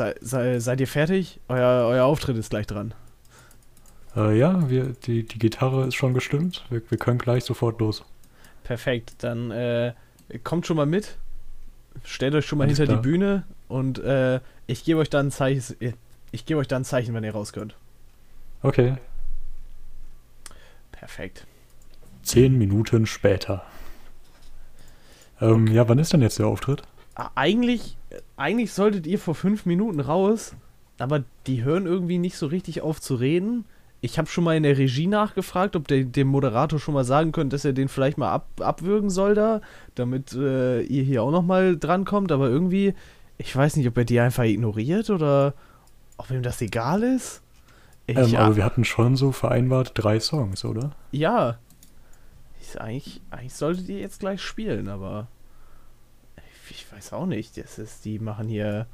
sei, sei, seid ihr fertig? Euer, euer Auftritt ist gleich dran. Äh, ja, wir, die, die Gitarre ist schon gestimmt. Wir, wir können gleich sofort los. Perfekt, dann äh, kommt schon mal mit. Stellt euch schon mal Alles hinter klar. die Bühne und äh, ich gebe euch dann ein Zeichen. Ich gebe euch dann ein Zeichen, wenn ihr raus könnt. Okay. Perfekt. Zehn Minuten später. Ähm, Ja, wann ist denn jetzt der Auftritt? Eigentlich, eigentlich solltet ihr vor fünf Minuten raus, aber die hören irgendwie nicht so richtig auf zu reden. Ich habe schon mal in der Regie nachgefragt, ob der dem Moderator schon mal sagen könnt, dass er den vielleicht mal ab, abwürgen soll da, damit äh, ihr hier auch noch mal drankommt. Aber irgendwie, ich weiß nicht, ob er die einfach ignoriert oder ob ihm das egal ist. Ich, Ähm, aber wir hatten schon so vereinbart drei Songs, oder? ja. Ist eigentlich, eigentlich solltet ihr jetzt gleich spielen, aber ich, ich weiß auch nicht. Das ist, die machen hier,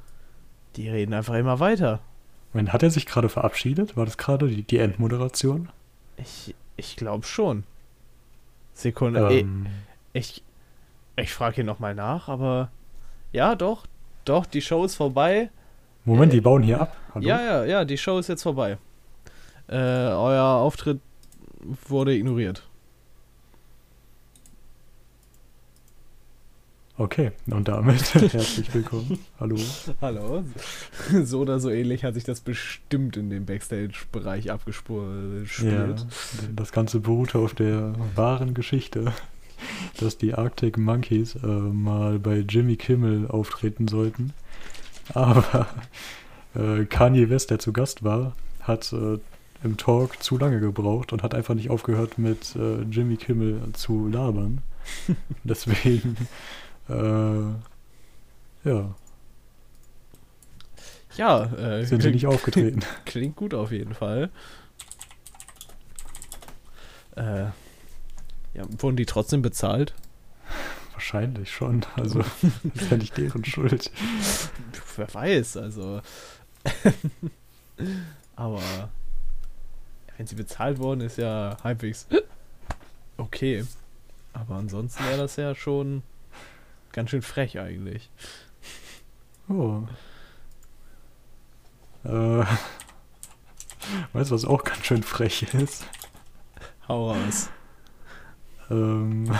die reden einfach immer weiter. Moment, hat er sich gerade verabschiedet? War das gerade die, die Endmoderation? Ich, ich glaube schon. Sekunde. Ähm, Ich, ich frage hier nochmal nach, aber ja, doch, doch, die Show ist vorbei. Moment, äh, die bauen hier ab. Hallo? Ja, ja, ja, die Show ist jetzt vorbei. Äh, euer Auftritt wurde ignoriert. Okay, und damit herzlich willkommen. Hallo. Hallo. So oder so ähnlich hat sich das bestimmt in dem Backstage-Bereich abgespielt. Ja, das Ganze beruhte auf der wahren Geschichte, dass die Arctic Monkeys äh, mal bei Jimmy Kimmel auftreten sollten. Aber äh, Kanye West, der zu Gast war, hat äh, im Talk zu lange gebraucht und hat einfach nicht aufgehört mit äh, Jimmy Kimmel zu labern. Deswegen, äh, ja, Ja, äh, sind sie nicht aufgetreten. Klingt gut auf jeden Fall. Äh, ja, wurden die trotzdem bezahlt? Wahrscheinlich schon. Also, das ist ja nicht deren Schuld. Wer weiß, also. Aber wenn sie bezahlt worden ist, ja halbwegs okay. Aber ansonsten wäre das ja schon ganz schön frech eigentlich. Oh. Äh, weißt du, was auch ganz schön frech ist? Hau raus. Ähm,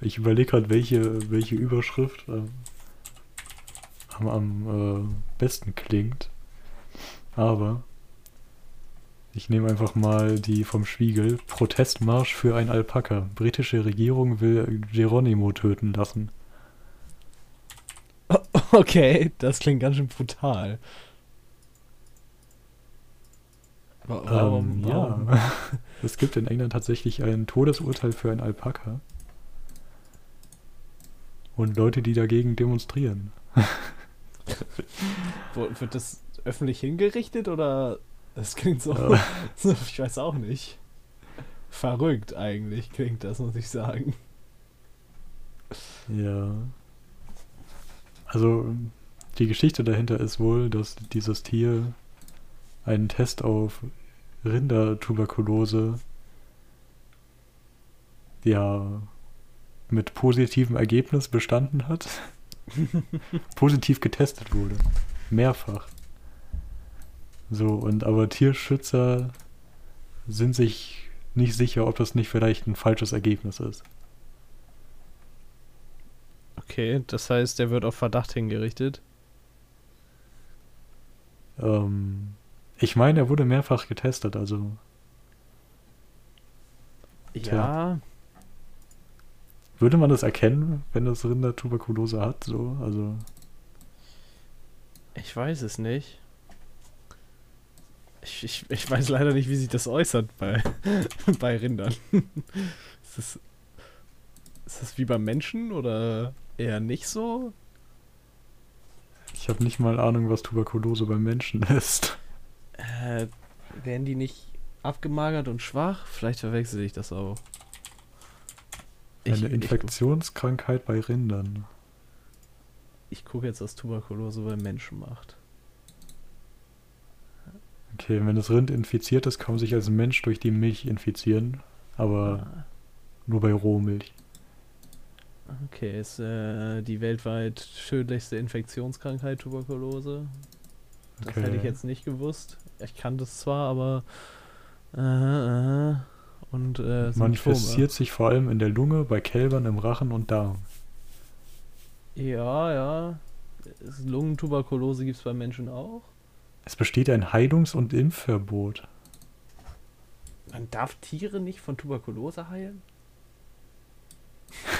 ich überlege gerade, welche, welche Überschrift ähm, am, am äh, besten klingt. Aber ich nehme einfach mal die vom Spiegel. Protestmarsch für ein Alpaka. Britische Regierung will Geronimo töten lassen. Okay, das klingt ganz schön brutal. Wa- Warum? ähm, warum? Ja. es gibt in England tatsächlich ein Todesurteil für ein Alpaka. Und Leute, die dagegen demonstrieren. Wird das öffentlich hingerichtet oder das klingt so, Ja. ich weiß auch nicht. Verrückt eigentlich klingt das, muss ich sagen. Ja. Also, die Geschichte dahinter ist wohl, dass dieses Tier einen Test auf Rindertuberkulose ja mit positivem Ergebnis bestanden hat. Positiv getestet wurde. Mehrfach. So, und aber Tierschützer sind sich nicht sicher, ob das nicht vielleicht ein falsches Ergebnis ist. Okay, das heißt, der wird auf Verdacht hingerichtet. Ähm, ich meine, er wurde mehrfach getestet, also Ja, Tja. würde man das erkennen, wenn das Rinder Tuberkulose hat, so, also ich weiß es nicht. Ich, ich, ich weiß leider nicht, wie sich das äußert bei, bei Rindern. ist, das, ist das wie beim Menschen oder eher nicht so? ich habe nicht mal Ahnung, was Tuberkulose beim Menschen ist. Äh, werden die nicht abgemagert und schwach? Vielleicht verwechsel ich das auch. Eine Infektionskrankheit bei Rindern. Ich, ich gucke jetzt, was Tuberkulose bei Menschen macht. Okay, wenn das Rind infiziert ist, kann man sich als Mensch durch die Milch infizieren, aber Ah, nur bei Rohmilch. Okay, ist äh, die weltweit tödlichste Infektionskrankheit Tuberkulose. Das Okay. hätte ich jetzt nicht gewusst. Ich kannte es zwar, aber äh, äh, und äh. Manifestiert sich vor allem in der Lunge, bei Kälbern, im Rachen und Darm. Ja, ja. Lungentuberkulose gibt es bei Menschen auch. Es besteht ein Heilungs- und Impfverbot. Man darf Tiere nicht von Tuberkulose heilen?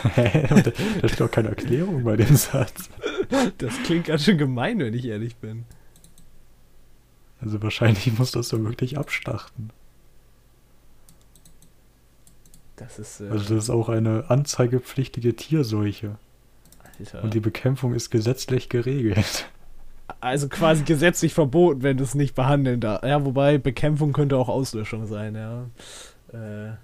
Da, da steht auch keine Erklärung bei dem Satz. Das klingt ganz schön gemein, wenn ich ehrlich bin. Also wahrscheinlich muss das so wirklich abschlachten. Das ist. Äh, Also das ist auch eine anzeigepflichtige Tierseuche. Alter. Und die Bekämpfung ist gesetzlich geregelt. Also quasi gesetzlich verboten, wenn du es nicht behandeln darf. Ja, wobei Bekämpfung könnte auch Auslöschung sein, ja. Äh,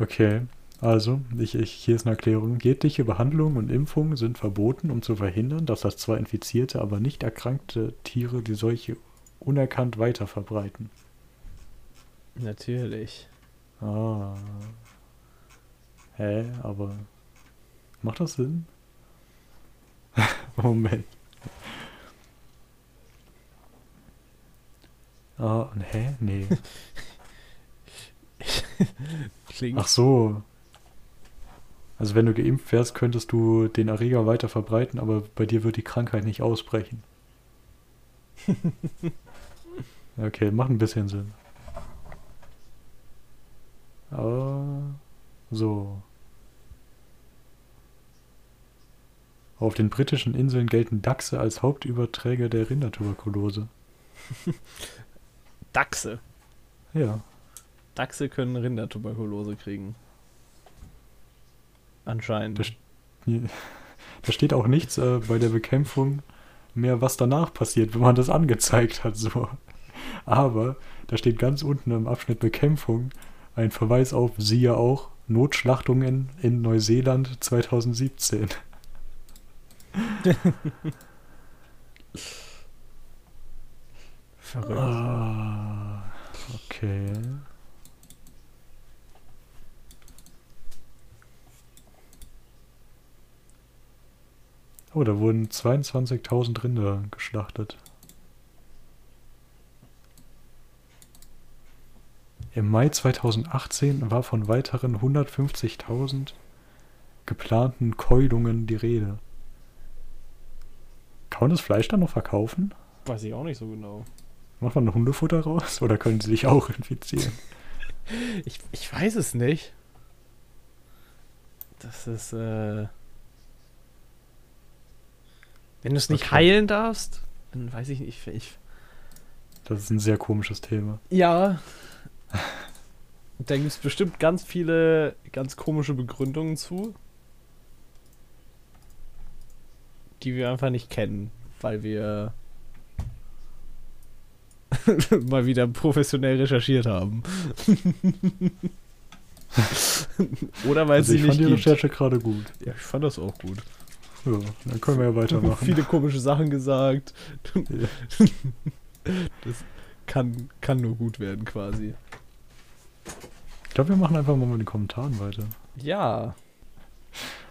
Okay, also, ich, ich, hier ist eine Erklärung. Jegliche Behandlung und Impfung sind verboten, um zu verhindern, dass das zwar infizierte, aber nicht erkrankte Tiere die Seuche unerkannt weiter verbreiten. natürlich. Ah. Hä, aber macht das Sinn? Moment. Ah, und hä? Nee. Klingt. Ach so. Also wenn du geimpft wärst, könntest du den Erreger weiter verbreiten, aber bei dir wird die Krankheit nicht ausbrechen. Okay, macht ein bisschen Sinn. Aber so. Auf den britischen Inseln gelten Dachse als Hauptüberträger der Rindertuberkulose. Dachse. Ja. Dachse können Rindertuberkulose kriegen. Anscheinend. Das Da steht auch nichts äh, bei der Bekämpfung mehr, was danach passiert, wenn man das angezeigt hat. So. Aber da steht ganz unten im Abschnitt Bekämpfung ein Verweis auf, siehe auch, Notschlachtungen in Neuseeland 2017. Verrückt. Ah, okay. Oh, da wurden 22.000 Rinder geschlachtet. Im Mai 2018 war von weiteren 150.000 geplanten Keulungen die Rede. Kann man das Fleisch dann noch verkaufen? Weiß ich auch nicht so genau. Macht man Hundefutter raus? Oder können sie sich auch infizieren? Ich, ich weiß es nicht. Das ist, äh. Wenn du es nicht Okay. heilen darfst, dann weiß ich nicht. Ich, Das ist ein sehr komisches Thema. ja. Da gibt es bestimmt ganz viele ganz komische Begründungen zu, die wir einfach nicht kennen, weil wir mal wieder professionell recherchiert haben. Oder weil Also sie ich nicht fand die gibt. Recherche gerade gut. Ja, ich fand das auch gut. Ja, dann können wir ja weitermachen. Viele komische Sachen gesagt. Ja. Das kann, kann nur gut werden, quasi. Ich glaube, wir machen einfach mal mit den Kommentaren weiter. Ja,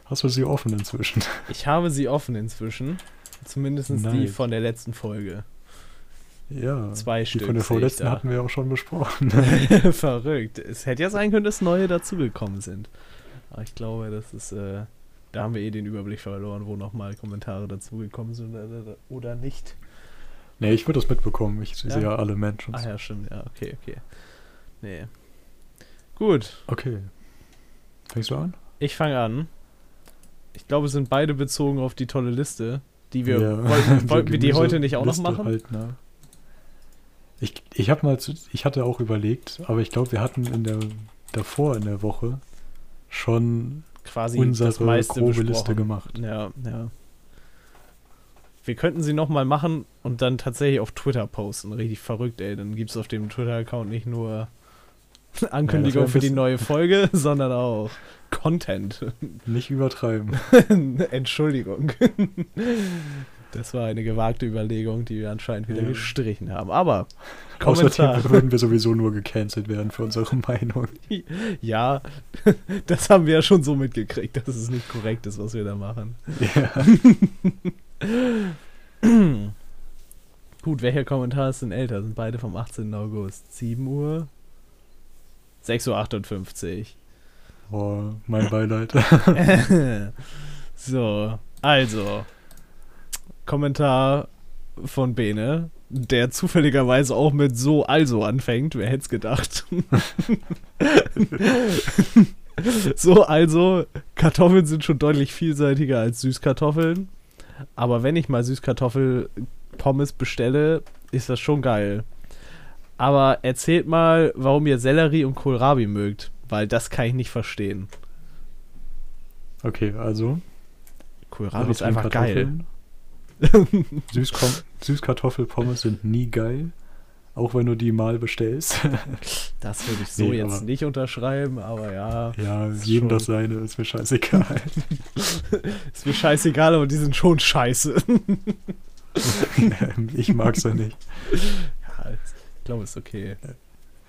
Hast du sie offen inzwischen? ich habe sie offen inzwischen. Zumindest die Nice. von der letzten Folge. Ja. Zwei die Stück von der vorletzten hatten wir auch schon besprochen. Verrückt. Es hätte ja sein können, dass neue dazugekommen sind. Aber ich glaube, das ist, äh, da haben wir eh den Überblick verloren, wo nochmal Kommentare dazugekommen sind oder, oder nicht. nee, ich würde das mitbekommen. Ich Ja? sehe ja alle Menschen. Ah ja, stimmt, ja, okay, okay. Nee. Gut, Okay. Fängst du an? ich fange an. Ich glaube, es sind beide bezogen auf die tolle Liste, die wir Ja. wollten, wollten wir die heute nicht auch noch Liste machen? Halt, ne? Ich, ich habe mal, zu, ich hatte auch überlegt, aber ich glaube, wir hatten in der davor in der Woche schon Quasi unsere das meiste grobe besprochen. Liste gemacht. Ja, ja. Wir könnten sie nochmal machen und dann tatsächlich auf Twitter posten. Richtig verrückt, ey. Dann gibt es auf dem Twitter-Account nicht nur Ankündigung ein für die neue Folge, sondern auch Content. Nicht übertreiben. Entschuldigung. Das war eine gewagte Überlegung, die wir anscheinend wieder ja. gestrichen haben. Aber Kommentar. würden wir sowieso nur gecancelt werden für unsere Meinung. Ja, das haben wir ja schon so mitgekriegt, dass es nicht korrekt ist, was wir da machen. Ja. Gut, welcher Kommentar ist denn älter? Sind beide vom 18. August. 7 Uhr? 6.58 Uhr. Oh, mein Beileid. so, also. Kommentar von Bene, der zufälligerweise auch mit so also anfängt. Wer hätte es gedacht? so also, Kartoffeln sind schon deutlich vielseitiger als Süßkartoffeln. Aber wenn ich mal Süßkartoffel-Pommes bestelle, ist das schon geil. Aber erzählt mal, warum ihr Sellerie und Kohlrabi mögt, weil das kann ich nicht verstehen. Okay, also. Kohlrabi ist einfach geil. Süßkom Süßkartoffelpommes sind nie geil. Auch wenn du die mal bestellst. das würde ich so nee, jetzt nicht unterschreiben, aber ja. Ja, jedem das seine, ist mir scheißegal. ist mir scheißegal, aber die sind schon scheiße. ich mag's ja nicht. Ja, ich glaube, ist okay.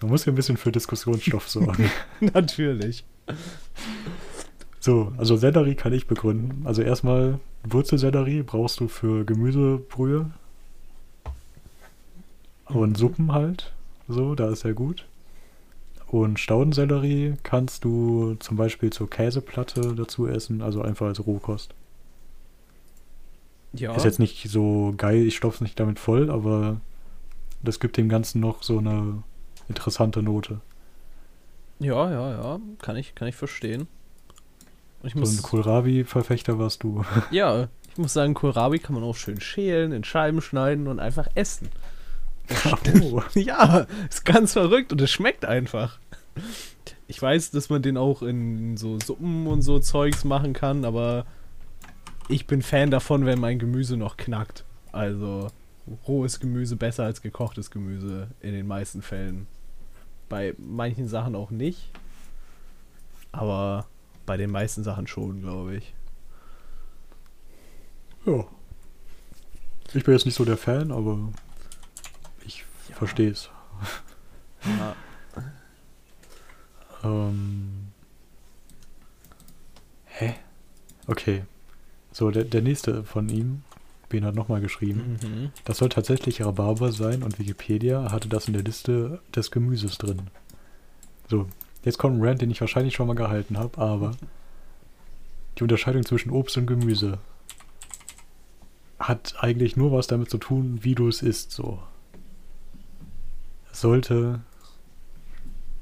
Man muss ja ein bisschen für Diskussionsstoff sorgen. Natürlich. So, also Sellerie kann ich begründen. Also erstmal Wurzelsellerie brauchst du für Gemüsebrühe und Suppen halt. So, da ist er gut. Und Staudensellerie kannst du zum Beispiel zur Käseplatte dazu essen, also einfach als Rohkost. Ja. Ist jetzt nicht so geil, ich stopf's nicht damit voll, aber das gibt dem Ganzen noch so eine interessante Note. Ja, ja, ja, kann ich, kann ich verstehen. Ich muss, so ein Kohlrabi-Verfechter warst du. Ja, ich muss sagen, Kohlrabi kann man auch schön schälen, in Scheiben schneiden und einfach essen. Oh. ja, ist ganz verrückt und es schmeckt einfach. Ich weiß, dass man den auch in so Suppen und so Zeugs machen kann, aber ich bin Fan davon, wenn mein Gemüse noch knackt. Also rohes Gemüse besser als gekochtes Gemüse in den meisten Fällen. Bei manchen Sachen auch nicht. Aber bei den meisten Sachen schon, glaube ich. Ja. Ich bin jetzt nicht so der Fan, aber ich ja. verstehe es. Ja. ähm. Hä? Okay. So, der, der nächste von ihm, Ben hat nochmal geschrieben. Mhm. Das soll tatsächlich Rhabarber sein und Wikipedia hatte das in der Liste des Gemüses drin. So, jetzt kommt ein Rant, den ich wahrscheinlich schon mal gehalten habe, aber die Unterscheidung zwischen Obst und Gemüse hat eigentlich nur was damit zu tun, wie du es isst, so. Es sollte,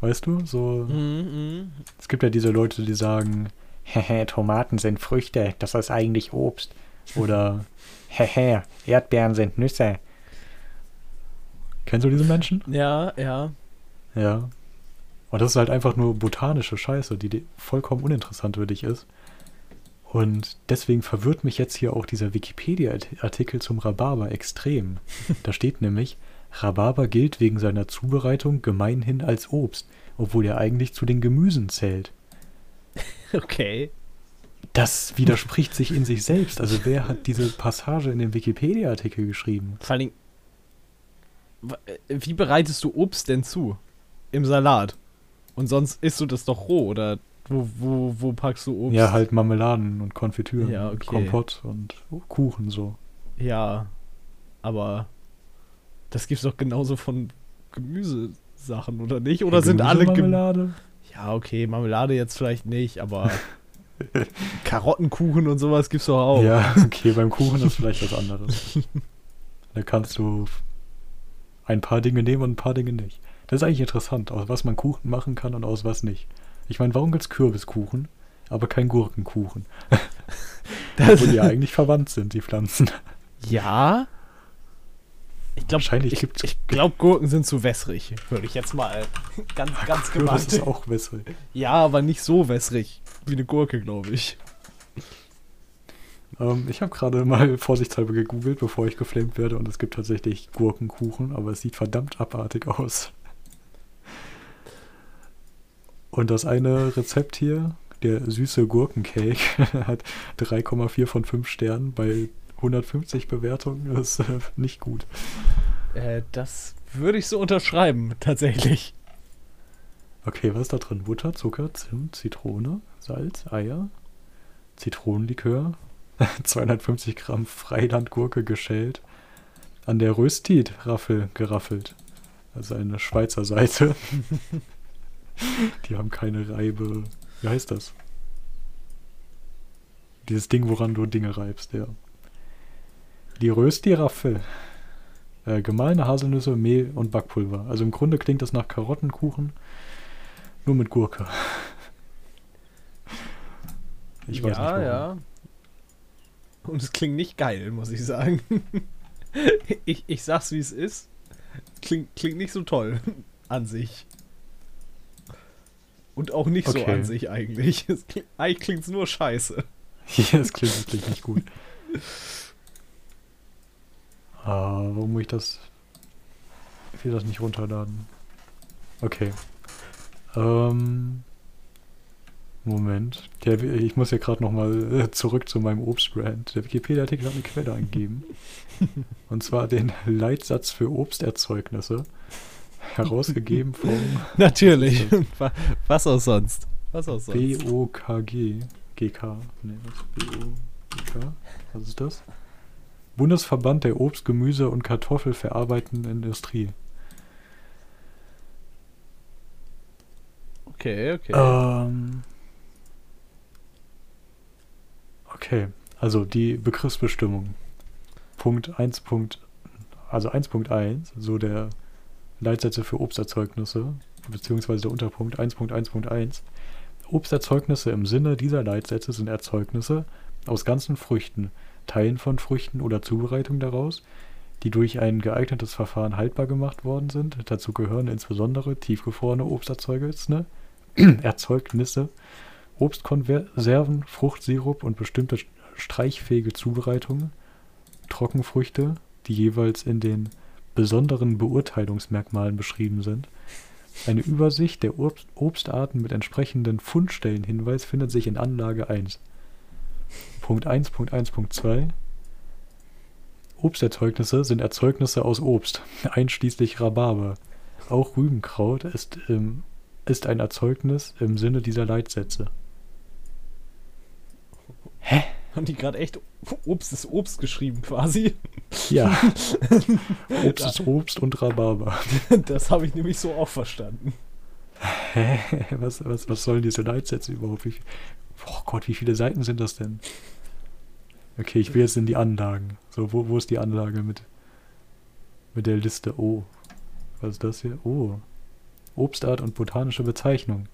weißt du, so. Mm, mm. Es gibt ja diese Leute, die sagen, hehe, Tomaten sind Früchte, das ist eigentlich Obst. Oder, hehe, Erdbeeren sind Nüsse. Kennst du diese Menschen? Ja, ja. Ja. Und das ist halt einfach nur botanische Scheiße, die vollkommen uninteressant für dich ist. Und deswegen verwirrt mich jetzt hier auch dieser Wikipedia-Artikel zum Rhabarber extrem. Da steht nämlich, Rhabarber gilt wegen seiner Zubereitung gemeinhin als Obst, obwohl er eigentlich zu den Gemüsen zählt. Okay. Das widerspricht sich in sich selbst. Also wer hat diese Passage in dem Wikipedia-Artikel geschrieben? Vor allem, wie bereitest du Obst denn zu? Im Salat. Und sonst isst du das doch roh, oder wo, wo, wo packst du Obst? Ja, halt Marmeladen und Konfitüren, ja, okay. Kompott und Kuchen so. Ja, aber das gibt's doch genauso von Gemüsesachen, oder nicht? Oder ja, sind alle Marmelade? ja, okay, Marmelade jetzt vielleicht nicht, aber Karottenkuchen und sowas gibt's doch auch. Ja, okay, beim Kuchen ist vielleicht was anderes. da kannst du ein paar Dinge nehmen und ein paar Dinge nicht. Das ist eigentlich interessant, aus was man Kuchen machen kann und aus was nicht. Ich meine, warum gibt es Kürbiskuchen, aber kein Gurkenkuchen? Das Obwohl die ja eigentlich verwandt sind, die Pflanzen. Ja. Ich glaube, ich, ich glaube, Gurken sind zu wässrig, würde ich jetzt mal ganz, Ach, ganz. Kürbis ist auch wässrig. Ja, aber nicht so wässrig wie eine Gurke, glaube ich. Ähm, ich habe gerade mal vorsichtshalber gegoogelt, bevor ich geflamed werde, und es gibt tatsächlich Gurkenkuchen, aber es sieht verdammt abartig aus. Und das eine Rezept hier, der süße Gurkencake, hat 3,4 von 5 Sternen bei 150 Bewertungen, das ist äh, nicht gut. Äh, das würde ich so unterschreiben, tatsächlich. Okay, was ist da drin? Butter, Zucker, Zimt, Zitrone, Salz, Eier, Zitronenlikör, 250 Gramm Freilandgurke geschält, an der Röstit-Raffel geraffelt. Also eine Schweizer Seite. Die haben keine Reibe. Wie heißt das? Dieses Ding, woran du Dinge reibst, ja. Die Rösti-Raffel. Äh, gemahlene Haselnüsse, Mehl und Backpulver. Also im Grunde klingt das nach Karottenkuchen, nur mit Gurke. Ich weiß ja, nicht warum. ja. Und es klingt nicht geil, muss ich sagen. ich, ich sag's wie es ist. Klingt, klingt nicht so toll an sich. Und auch nicht okay. so an sich eigentlich. Es klingt, eigentlich klingt's nur scheiße. ja, es klingt wirklich nicht gut. Ah, warum muss ich das. Ich will das nicht runterladen. Okay. Ähm. Moment. Der, ich muss ja gerade nochmal äh, zurück zu meinem Obstbrand. Der Wikipedia-Artikel hat eine Quelle angegeben. Und zwar den Leitsatz für Obsterzeugnisse. Herausgegeben vom. Natürlich. Was auch sonst. Was auch sonst. BOKG. GK. Nee, was? BOGK? Was ist das? Bundesverband der Obst-, Gemüse- und Kartoffelverarbeitenden Industrie. Okay, okay. Ähm, okay, also die Begriffsbestimmung. Punkt 1. also 1.1, so der Leitsätze für Obsterzeugnisse, beziehungsweise der Unterpunkt 1.1.1. Obsterzeugnisse im Sinne dieser Leitsätze sind Erzeugnisse aus ganzen Früchten, Teilen von Früchten oder Zubereitung daraus, die durch ein geeignetes Verfahren haltbar gemacht worden sind. Dazu gehören insbesondere tiefgefrorene Obsterzeugnisse, Erzeugnisse, Obstkonserven, Fruchtsirup und bestimmte streichfähige Zubereitungen, Trockenfrüchte, die jeweils in den besonderen Beurteilungsmerkmalen beschrieben sind. Eine Übersicht der Obst Obstarten mit entsprechenden Fundstellenhinweis findet sich in Anlage 1. Punkt 1.1.2 Obsterzeugnisse sind Erzeugnisse aus Obst, einschließlich Rhabarber. Auch Rübenkraut ist, ähm, ist ein Erzeugnis im Sinne dieser Leitsätze. Hä? Haben die gerade echt Obst ist Obst geschrieben quasi? Ja. Obst ist Obst und Rhabarber. Das habe ich nämlich so auch verstanden. Hä? Was, was, was sollen diese Leitsätze überhaupt? Wie, oh Gott, wie viele Seiten sind das denn? Okay, ich will jetzt in die Anlagen. So, wo, wo ist die Anlage mit, mit der Liste? Oh. Was ist das hier? Oh. Obstart und botanische Bezeichnung.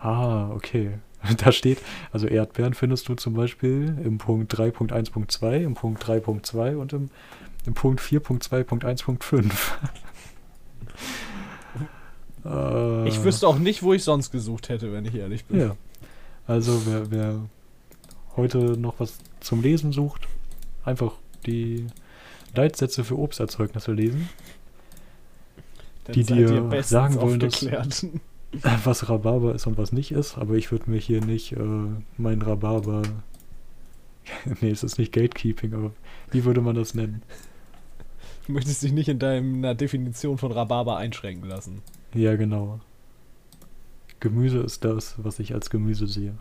Ah, okay. Da steht, also Erdbeeren findest du zum Beispiel im Punkt 3.1.2, im Punkt 3.2 und im, im Punkt 4.2.1.5. äh, ich wüsste auch nicht, wo ich sonst gesucht hätte, wenn ich ehrlich bin. Ja. Also wer, wer heute noch was zum Lesen sucht, einfach die Leitsätze für Obsterzeugnisse lesen. Dann die dir sagen wollen, dass, was Rhabarber ist und was nicht ist, aber ich würde mir hier nicht äh, mein Rhabarber. nee, es ist nicht Gatekeeping, aber wie würde man das nennen? Du möchtest dich nicht in deiner Definition von Rhabarber einschränken lassen. Ja, genau. Gemüse ist das, was ich als Gemüse sehe.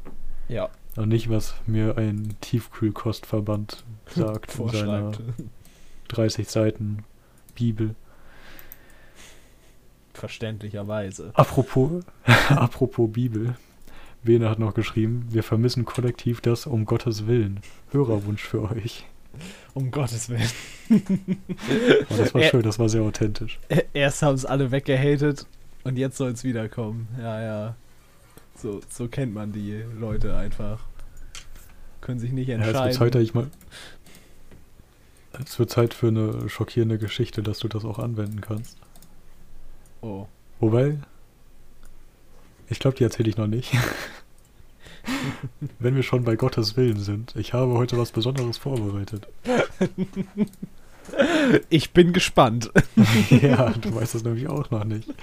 Ja. Und nicht, was mir ein Tiefkühlkostverband sagt in seiner 30 Seiten Bibel. Verständlicherweise. Apropos, apropos Bibel. Bene hat noch geschrieben, wir vermissen kollektiv das um Gottes Willen. Hörerwunsch für euch. Um Gottes Willen. oh, das war schön, das war sehr authentisch. Erst haben es alle weggehatet und jetzt soll es wiederkommen. Ja, ja. So, so kennt man die Leute einfach. Können sich nicht entscheiden. Ja, es wird Zeit, ich mal. Es wird Zeit für eine schockierende Geschichte, dass du das auch anwenden kannst. Oh. Wobei, ich glaube, die erzähle ich noch nicht. Wenn wir schon bei Gottes Willen sind. Ich habe heute was Besonderes vorbereitet. Ich bin gespannt. ja, du weißt das nämlich auch noch nicht.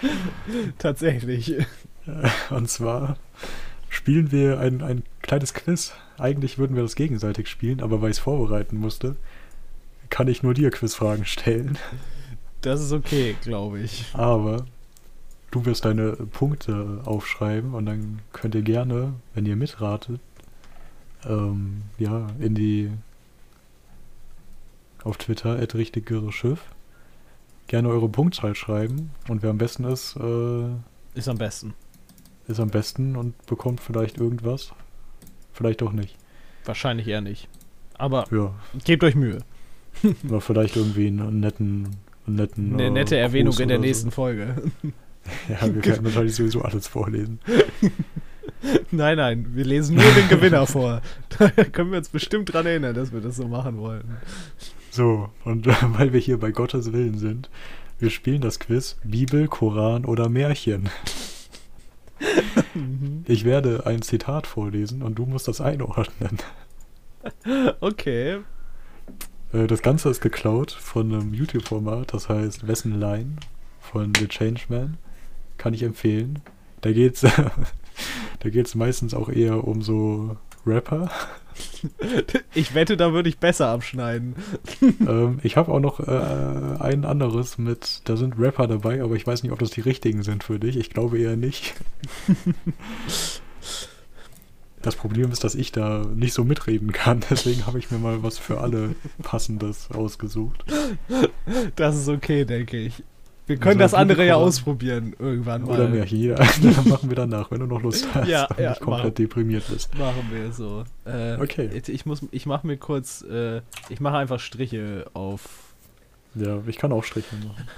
Tatsächlich. Und zwar spielen wir ein, ein kleines Quiz. Eigentlich würden wir das gegenseitig spielen, aber weil ich es vorbereiten musste, kann ich nur dir Quizfragen stellen. Das ist okay, glaube ich. Aber du wirst deine Punkte aufschreiben und dann könnt ihr gerne, wenn ihr mitratet, ähm, ja, in die auf Twitter richtigere Schiff gerne eure Punktzahl schreiben und wer am besten ist, äh, Ist am besten. ist am besten und bekommt vielleicht irgendwas. Vielleicht auch nicht. Wahrscheinlich eher nicht. Aber Ja, gebt euch Mühe. aber vielleicht irgendwie einen netten. Eine äh, nette Erwähnung in der nächsten Folge. Ja, wir werden wahrscheinlich sowieso alles vorlesen. nein, nein, wir lesen nur den Gewinner vor. Da können wir uns bestimmt dran erinnern, dass wir das so machen wollten. So, und weil wir hier bei Gottes Willen sind, wir spielen das Quiz Bibel, Koran oder Märchen. Ich werde ein Zitat vorlesen und du musst das einordnen. Okay. Äh, Das Ganze ist geklaut von einem YouTube-Format, das heißt Wessen Line von The Changeman. Kann ich empfehlen. Da geht's, da geht's meistens auch eher um so Rapper. Ich wette, da würde ich besser abschneiden. ähm, ich habe auch noch äh, ein anderes mit, da sind Rapper dabei, aber ich weiß nicht, ob das die richtigen sind für dich. Ich glaube eher nicht. Das Problem ist, dass ich da nicht so mitreden kann, deswegen habe ich mir mal was für alle Passendes ausgesucht. Das ist okay, denke ich. Wir können Also, das andere ja ausprobieren irgendwann mal. Oder mehr hier. Dann machen wir danach, wenn du noch Lust hast Ja, und ja, nicht komplett machen. deprimiert bist. Machen wir so. Äh, Okay. Ich, muss, ich mache mir kurz, äh, ich mache einfach Striche auf. Ja, ich kann auch Striche machen.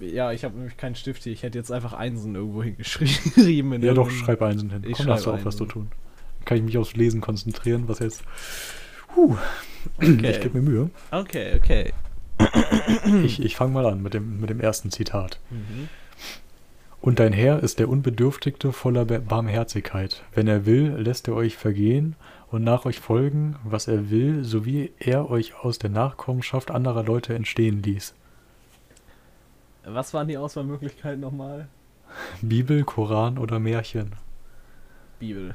Ja, ich habe nämlich keinen Stift hier. Ich hätte jetzt einfach Einsen irgendwo hingeschrieben. in Ja, doch, schreib Einsen hin. Ich Komm, hast du auch was zu tun. Kann ich mich aufs Lesen konzentrieren, was jetzt. Huh. Okay. Ich gebe mir Mühe. Okay, okay. Ich, ich fange mal an mit dem, mit dem ersten Zitat. Mhm. Und dein Herr ist der Unbedürftigte voller Bar- Barmherzigkeit. Wenn er will, lässt er euch vergehen und nach euch folgen, was er will, so wie er euch aus der Nachkommenschaft anderer Leute entstehen ließ. Was waren die Auswahlmöglichkeiten nochmal? Bibel, Koran oder Märchen? Bibel.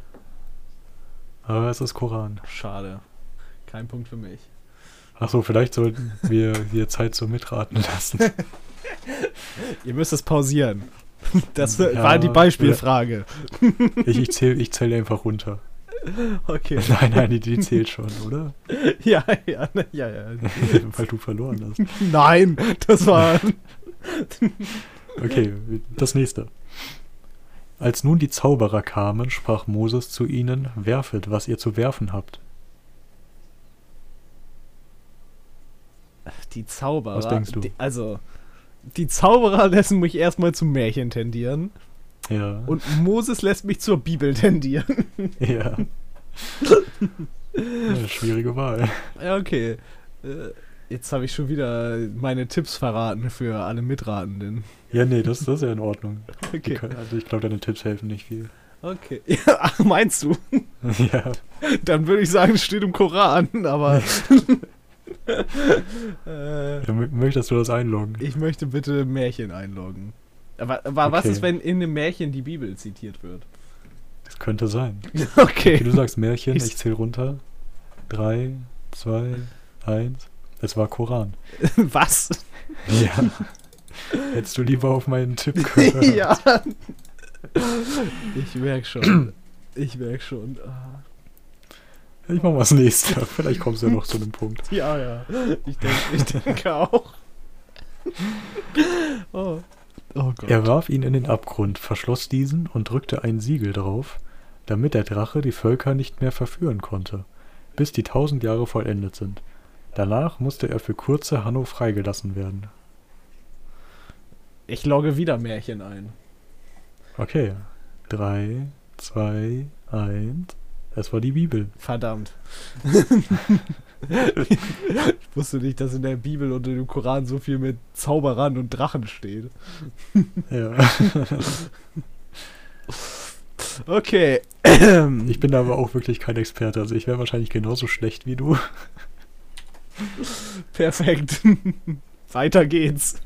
Aber es ist Koran. Schade. Kein Punkt für mich. Achso, vielleicht sollten wir hier Zeit zum Mitraten lassen. Ihr müsst es pausieren. Das Ja, war die Beispielfrage. Ich, ich zähle ich zähl einfach runter. Okay. Nein, nein, die, die zählt schon, oder? Ja, ja, ne, ja, ja. Weil du verloren hast. Nein, das war. Okay, das nächste. Als nun die Zauberer kamen, sprach Moses zu ihnen, werfet, was ihr zu werfen habt. Die Zauberer. Was denkst du? Die, also, die Zauberer lassen mich erstmal zum Märchen tendieren. Ja. Und Moses lässt mich zur Bibel tendieren. ja. ja. Schwierige Wahl. Ja, okay. Äh, Jetzt habe ich schon wieder meine Tipps verraten für alle Mitratenden. Ja, nee, das, das ist ja in Ordnung. Okay. können, also ich glaube, deine Tipps helfen nicht viel. Okay. Ja, ach, meinst du? ja. Dann würde ich sagen, es steht im Koran, aber. äh, Dann mö- möchtest du das einloggen? ich möchte bitte Märchen einloggen. Aber, aber was Okay. ist, wenn in einem Märchen die Bibel zitiert wird? Das könnte sein. Okay, Okay. du sagst Märchen, Ich- ich zähle runter. Drei, zwei, eins. Es war Koran. Was? Ja. Hättest du lieber auf meinen Tipp gehört. ja. Ich merk schon. Ich merk schon. Ah. Ich mach mal das nächste. Vielleicht kommst du ja noch zu einem Punkt. Ja, ja. Ich denke ich denke auch. Oh. Oh Gott. Er warf ihn in den Abgrund, verschloss diesen und drückte ein Siegel drauf, damit der Drache die Völker nicht mehr verführen konnte, bis die tausend Jahre vollendet sind. Danach musste er für kurze Hanno freigelassen werden. Ich logge wieder Märchen ein. Okay. Drei, zwei, eins. Es war die Bibel. Verdammt. ich wusste nicht, dass in der Bibel und im Koran so viel mit Zauberern und Drachen steht. Ja. Okay. Ich bin aber auch wirklich kein Experte. Also ich wäre wahrscheinlich genauso schlecht wie du. Perfekt. Weiter geht's.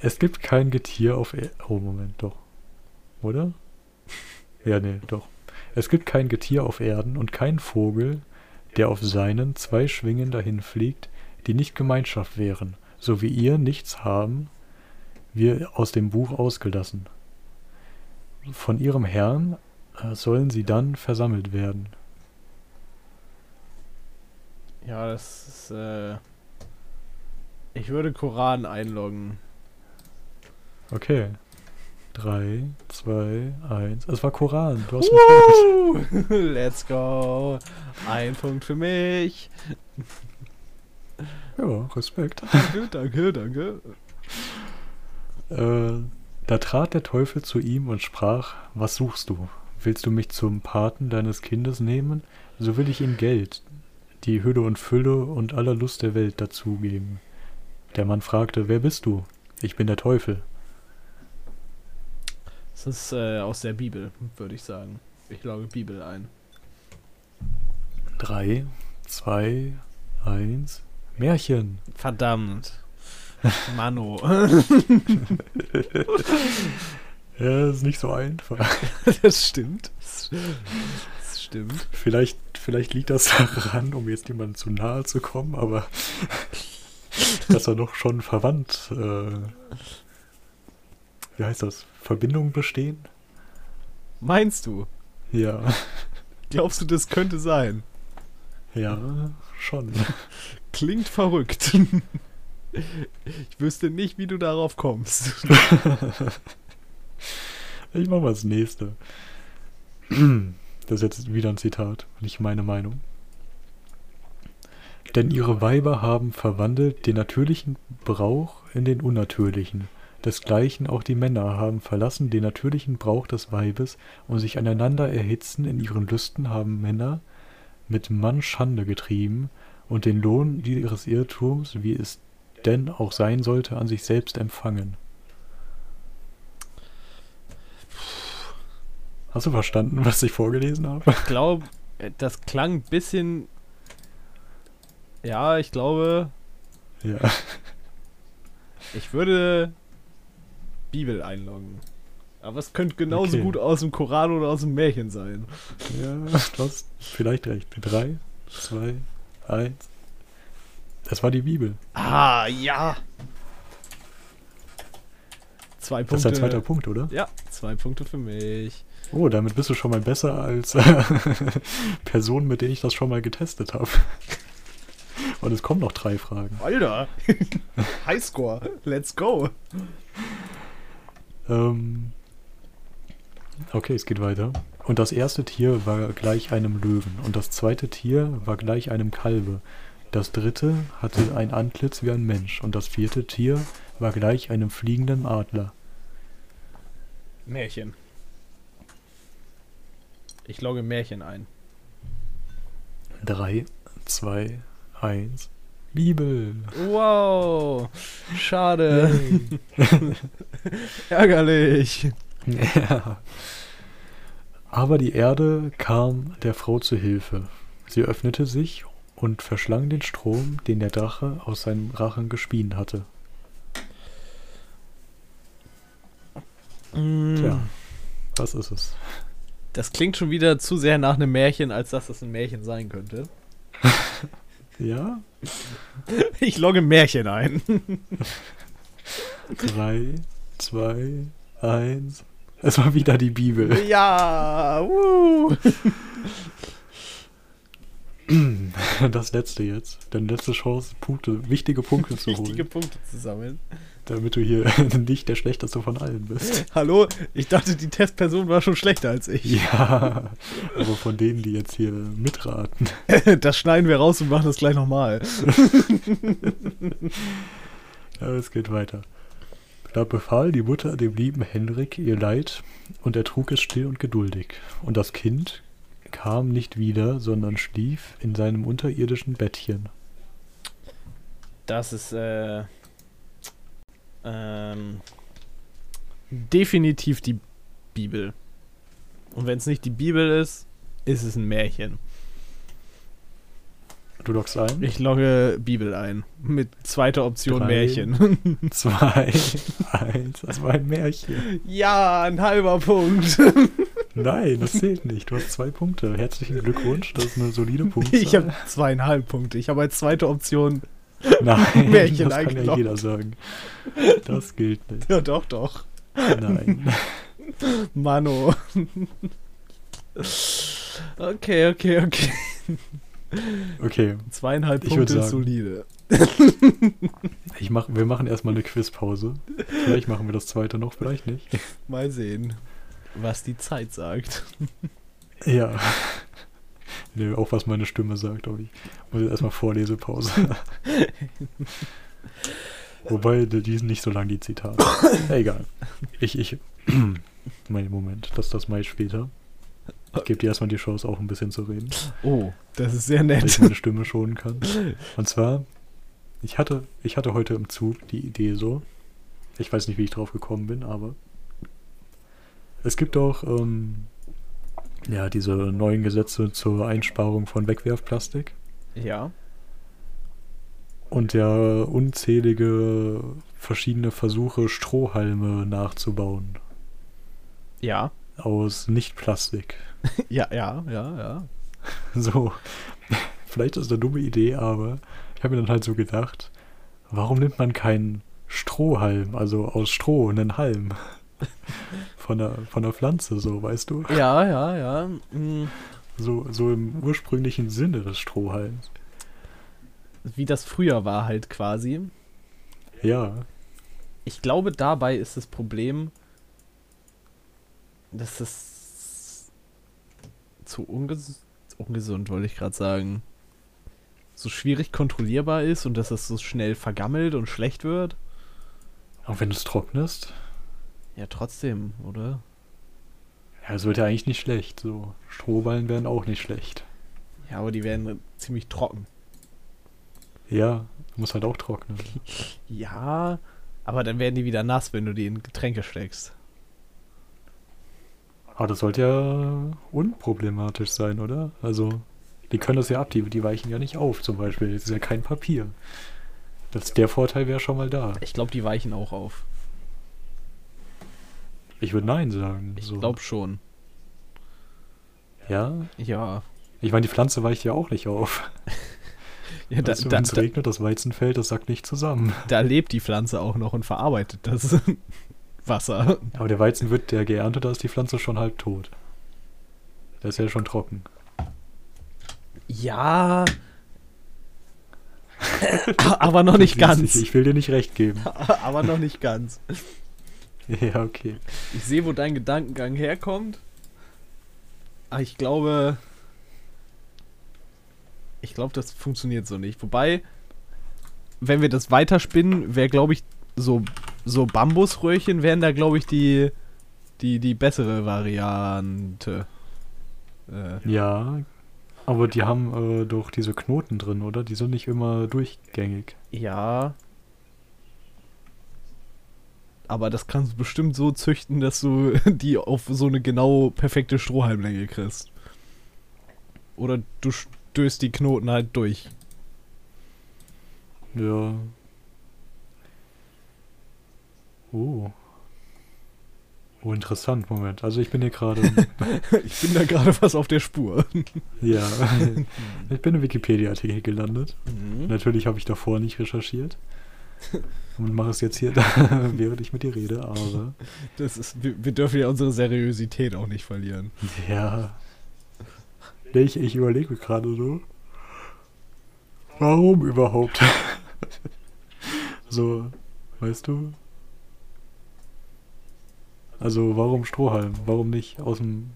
Es gibt kein Getier auf Er Oh, Moment, doch. Oder? Ja, nee, doch. Es gibt kein Getier auf Erden und kein Vogel, der auf seinen zwei Schwingen dahin fliegt, die nicht Gemeinschaft wären, so wie ihr nichts haben, wir aus dem Buch ausgelassen. Von ihrem Herrn äh, sollen sie dann versammelt werden. Ja, das ist, äh. Ich würde Koran einloggen. Okay. 3, 2, 1. Es war Koran. Du hast. Woo! Let's go. Ein Punkt für mich. Ja, Respekt. Danke, danke, danke. Äh, da trat der Teufel zu ihm und sprach, was suchst du? Willst du mich zum Paten deines Kindes nehmen? So will ich ihm Geld, die Hülle und Fülle und aller Lust der Welt dazugeben. Der Mann fragte, wer bist du? Ich bin der Teufel. Das ist äh, aus der Bibel, würde ich sagen. Ich logge Bibel ein. 3, 2, 1. Märchen. Verdammt. Mano. Ja, ist nicht so einfach. das stimmt. Das stimmt. Vielleicht, vielleicht liegt das daran, um jetzt jemandem zu nahe zu kommen, aber dass er doch schon verwandt, äh, wie heißt das, Verbindungen bestehen? Meinst du? Ja, Glaubst du, das könnte sein? ja, schon. Klingt verrückt. Ich wüsste nicht, wie du darauf kommst. Ich mach mal das nächste. Das ist jetzt wieder ein Zitat, nicht meine Meinung. Denn ihre Weiber haben verwandelt den natürlichen Brauch in den unnatürlichen. Desgleichen auch die Männer haben verlassen den natürlichen Brauch des Weibes und sich aneinander erhitzen in ihren Lüsten haben Männer mit Mann Schande getrieben und den Lohn ihres Irrtums, wie es denn auch sein sollte, an sich selbst empfangen. Hast du verstanden, was ich vorgelesen habe? Ich glaube, das klang ein bisschen. Ja, ich glaube, Ja. ich würde Bibel einloggen. Aber es könnte genauso Okay. gut aus dem Koran oder aus dem Märchen sein. Ja, du hast vielleicht recht. Drei, zwei, eins. Das war die Bibel. Ah, ja. Zwei Das ist Punkte. dein zweiter Punkt, oder? Ja, zwei Punkte für mich. Oh, damit bist du schon mal besser als Personen, mit denen ich das schon mal getestet habe. Und es kommen noch drei Fragen. Alter. Highscore. Let's go. Ähm, okay, es geht weiter. Und das erste Tier war gleich einem Löwen. Und das zweite Tier war gleich einem Kalbe. Das dritte hatte ein Antlitz wie ein Mensch. Und das vierte Tier war gleich einem fliegenden Adler. Märchen. Ich logge Märchen ein. Drei, zwei, eins. Bibel. Wow. Schade. Ärgerlich. Ja. Aber die Erde kam der Frau zu Hilfe. Sie öffnete sich und verschlang den Strom, den der Drache aus seinem Rachen gespien hatte. Tja, was ist es? Das klingt schon wieder zu sehr nach einem Märchen, als dass das ein Märchen sein könnte. Ja? Ich logge Märchen ein. Drei, zwei, eins. Es war wieder die Bibel. Ja, wuh. Das letzte jetzt. Deine letzte Chance, Punkte, wichtige Punkte zu Wichtige holen. Punkte zu sammeln. Damit du hier nicht der schlechteste von allen bist. Hallo, ich dachte, die Testperson war schon schlechter als ich. Ja, aber von denen, die jetzt hier mitraten. Das schneiden wir raus und machen das gleich nochmal. Ja, es geht weiter. Da befahl die Mutter dem lieben Henrik ihr Leid und er trug es still und geduldig. Und das Kind kam nicht wieder, sondern schlief in seinem unterirdischen Bettchen. Das ist, äh. Ähm. Definitiv die Bibel. Und wenn es nicht die Bibel ist, ist es ein Märchen. Du loggst ein? Ich logge Bibel ein. Mit zweiter Option Drei. Märchen. Zwei, eins. Das war ein Märchen. ja, ein halber Punkt. Nein, das zählt nicht. Du hast zwei Punkte. Herzlichen Glückwunsch, das ist eine solide Punktzahl. Ich habe zweieinhalb Punkte. Ich habe als zweite Option. Nein, Märchen das kann ja jeder sagen. Das gilt nicht. Ja, doch, doch. Nein. Mano. Okay, okay, okay. Okay, Zweieinhalb Punkte sagen- solide. ich mach, wir machen erstmal eine Quizpause. Vielleicht machen wir das zweite noch, vielleicht nicht. Mal sehen, was die Zeit sagt. Ja. Nö, auch was meine Stimme sagt, aber ich muss jetzt erstmal Vorlesepause. Wobei, die sind nicht so lang, die Zitate. Egal. Ich, ich. mein Moment, das, das mache ich später. Ich gebe dir erstmal die Chance, auch ein bisschen zu reden, Oh, das ist sehr dass ich nett. meine Stimme schonen kann. Und zwar, ich hatte, ich hatte heute im Zug die Idee so. Ich weiß nicht, wie ich drauf gekommen bin, aber es gibt auch ähm, ja diese neuen Gesetze zur Einsparung von Wegwerfplastik Ja. und ja unzählige verschiedene Versuche, Strohhalme nachzubauen Ja. aus Nicht-Plastik. Ja, ja, ja, ja. So, vielleicht ist das eine dumme Idee, aber ich habe mir dann halt so gedacht, warum nimmt man keinen Strohhalm, also aus Stroh, einen Halm von der, von der Pflanze, so, weißt du? Ja, ja, ja. mm, So, so im ursprünglichen Sinne des Strohhalms. Wie das früher war halt quasi. Ja, Ich glaube, dabei ist das Problem, dass es zu unges ungesund, wollte ich gerade sagen, so schwierig kontrollierbar ist und dass es so schnell vergammelt und schlecht wird. auch wenn du es trocknest, Ja, trotzdem, oder? ja, es wird ja eigentlich nicht schlecht, so. Strohballen wären auch nicht schlecht. Ja, aber die werden ziemlich trocken. Ja, muss halt auch trocknen. Ja, aber dann werden die wieder nass, wenn du die in Getränke steckst. Aber das sollte ja unproblematisch sein, oder? Also, die können das ja ab, die, die weichen ja nicht auf, zum Beispiel. Das ist ja kein Papier. Das, der Vorteil wäre schon mal da. Ich glaube, die weichen auch auf. Ich würde Nein sagen. Ich so. glaube schon. Ja? Ja. Ich meine, die Pflanze weicht ja auch nicht auf. ja da, da, wenn es da, regnet, das Weizenfeld, das sackt nicht zusammen. da lebt die Pflanze auch noch und verarbeitet das Wasser. Aber der Weizen wird ja geerntet, da ist die Pflanze schon halb tot. Der ist ja schon trocken. Ja. aber noch nicht Ich- ganz. Ich will dir nicht recht geben. aber noch nicht ganz. Ja, okay. Ich sehe, wo dein Gedankengang herkommt. Aber ich glaube. Ich glaube, das funktioniert so nicht. Wobei, wenn wir das weiterspinnen, wäre, glaube ich, so, so Bambusröhrchen wären da, glaube ich, die, die, die bessere Variante. Äh, Ja, aber die haben äh, doch diese Knoten drin, oder? Die sind nicht immer durchgängig. ja. Aber das kannst du bestimmt so züchten, dass du die auf so eine genau perfekte Strohhalmlänge kriegst. Oder du stößt die Knoten halt durch. Ja. Oh. Oh, interessant, Moment. Also ich bin hier gerade. Ich bin da gerade was auf der Spur. ja. Ich bin im Wikipedia-Artikel gelandet. Mhm. Natürlich habe ich davor nicht recherchiert. Und mache es jetzt hier, während ich mit dir rede, aber. Das ist, wir, wir dürfen ja unsere Seriosität auch nicht verlieren. Ja. Ich, ich überlege gerade so. Warum überhaupt? so, weißt du? Also, warum Strohhalm? Warum nicht aus dem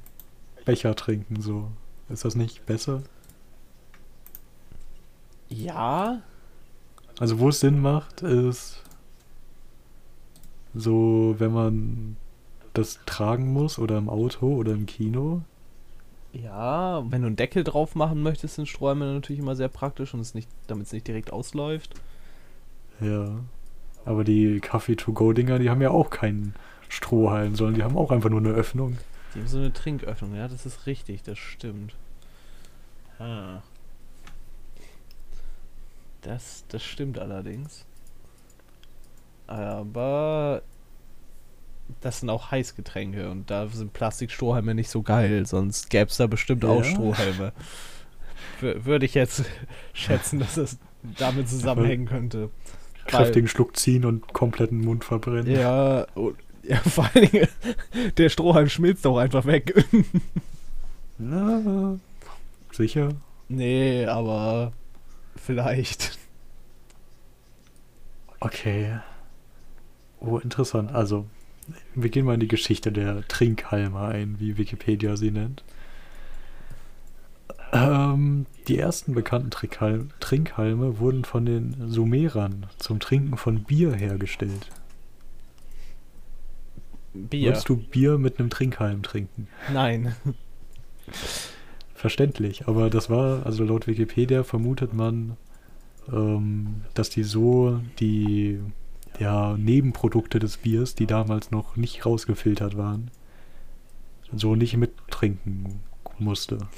Becher trinken? So, ist das nicht besser? Ja, Also, wo es Sinn macht, ist so, wenn man das tragen muss oder im Auto oder im Kino. ja, wenn du einen Deckel drauf machen möchtest, sind Strohhalme natürlich immer sehr praktisch und es nicht, damit es nicht direkt ausläuft. Ja. Aber die Kaffee-to-go-Dinger, die haben ja auch keinen Strohhalm, sondern die haben auch einfach nur eine Öffnung. Die haben so eine Trinköffnung, ja, das ist richtig, das stimmt. Ah. Das, das stimmt allerdings. Aber das sind auch Heißgetränke und da sind Plastikstrohhalme nicht so geil, sonst gäbe es da bestimmt Ja. auch Strohhalme. Würde ich jetzt schätzen, dass das damit zusammenhängen könnte. Kräftigen Schluck ziehen und kompletten Mund verbrennen. Ja, und, ja, vor allen Dingen, der Strohhalm schmilzt auch einfach weg. Na, sicher. nee, aber vielleicht. Okay. Oh, interessant. Also, wir gehen mal in die Geschichte der Trinkhalme ein, wie Wikipedia sie nennt. Ähm, die ersten bekannten Trinkhalme, Trinkhalme wurden von den Sumerern zum Trinken von Bier hergestellt. Bier. Würdest du Bier mit einem Trinkhalm trinken? Nein. Verständlich, aber das war, also laut Wikipedia vermutet man, ähm, dass die so die ja, Nebenprodukte des Biers, die damals noch nicht rausgefiltert waren, so nicht mittrinken musste.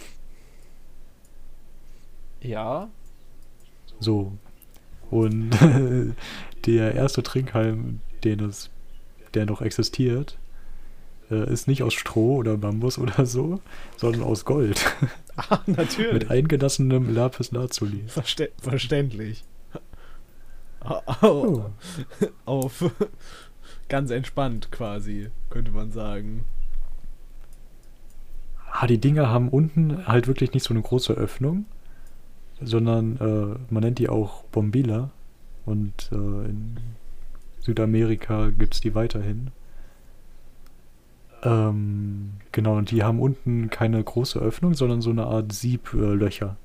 Ja. So. Und der erste Trinkhalm, den es, der noch existiert, ist nicht aus Stroh oder Bambus oder so, sondern aus Gold. Ah, natürlich. Mit eingelassenem Lapis Lazuli. Verste verständlich. Oh. Auf ganz entspannt quasi, könnte man sagen. Ah, die Dinger haben unten halt wirklich nicht so eine große Öffnung, sondern äh, man nennt die auch Bombilla. Und äh, in Südamerika gibt es die weiterhin. Ähm, genau, und die haben unten keine große Öffnung, sondern so eine Art Sieblöcher. Äh, Löcher.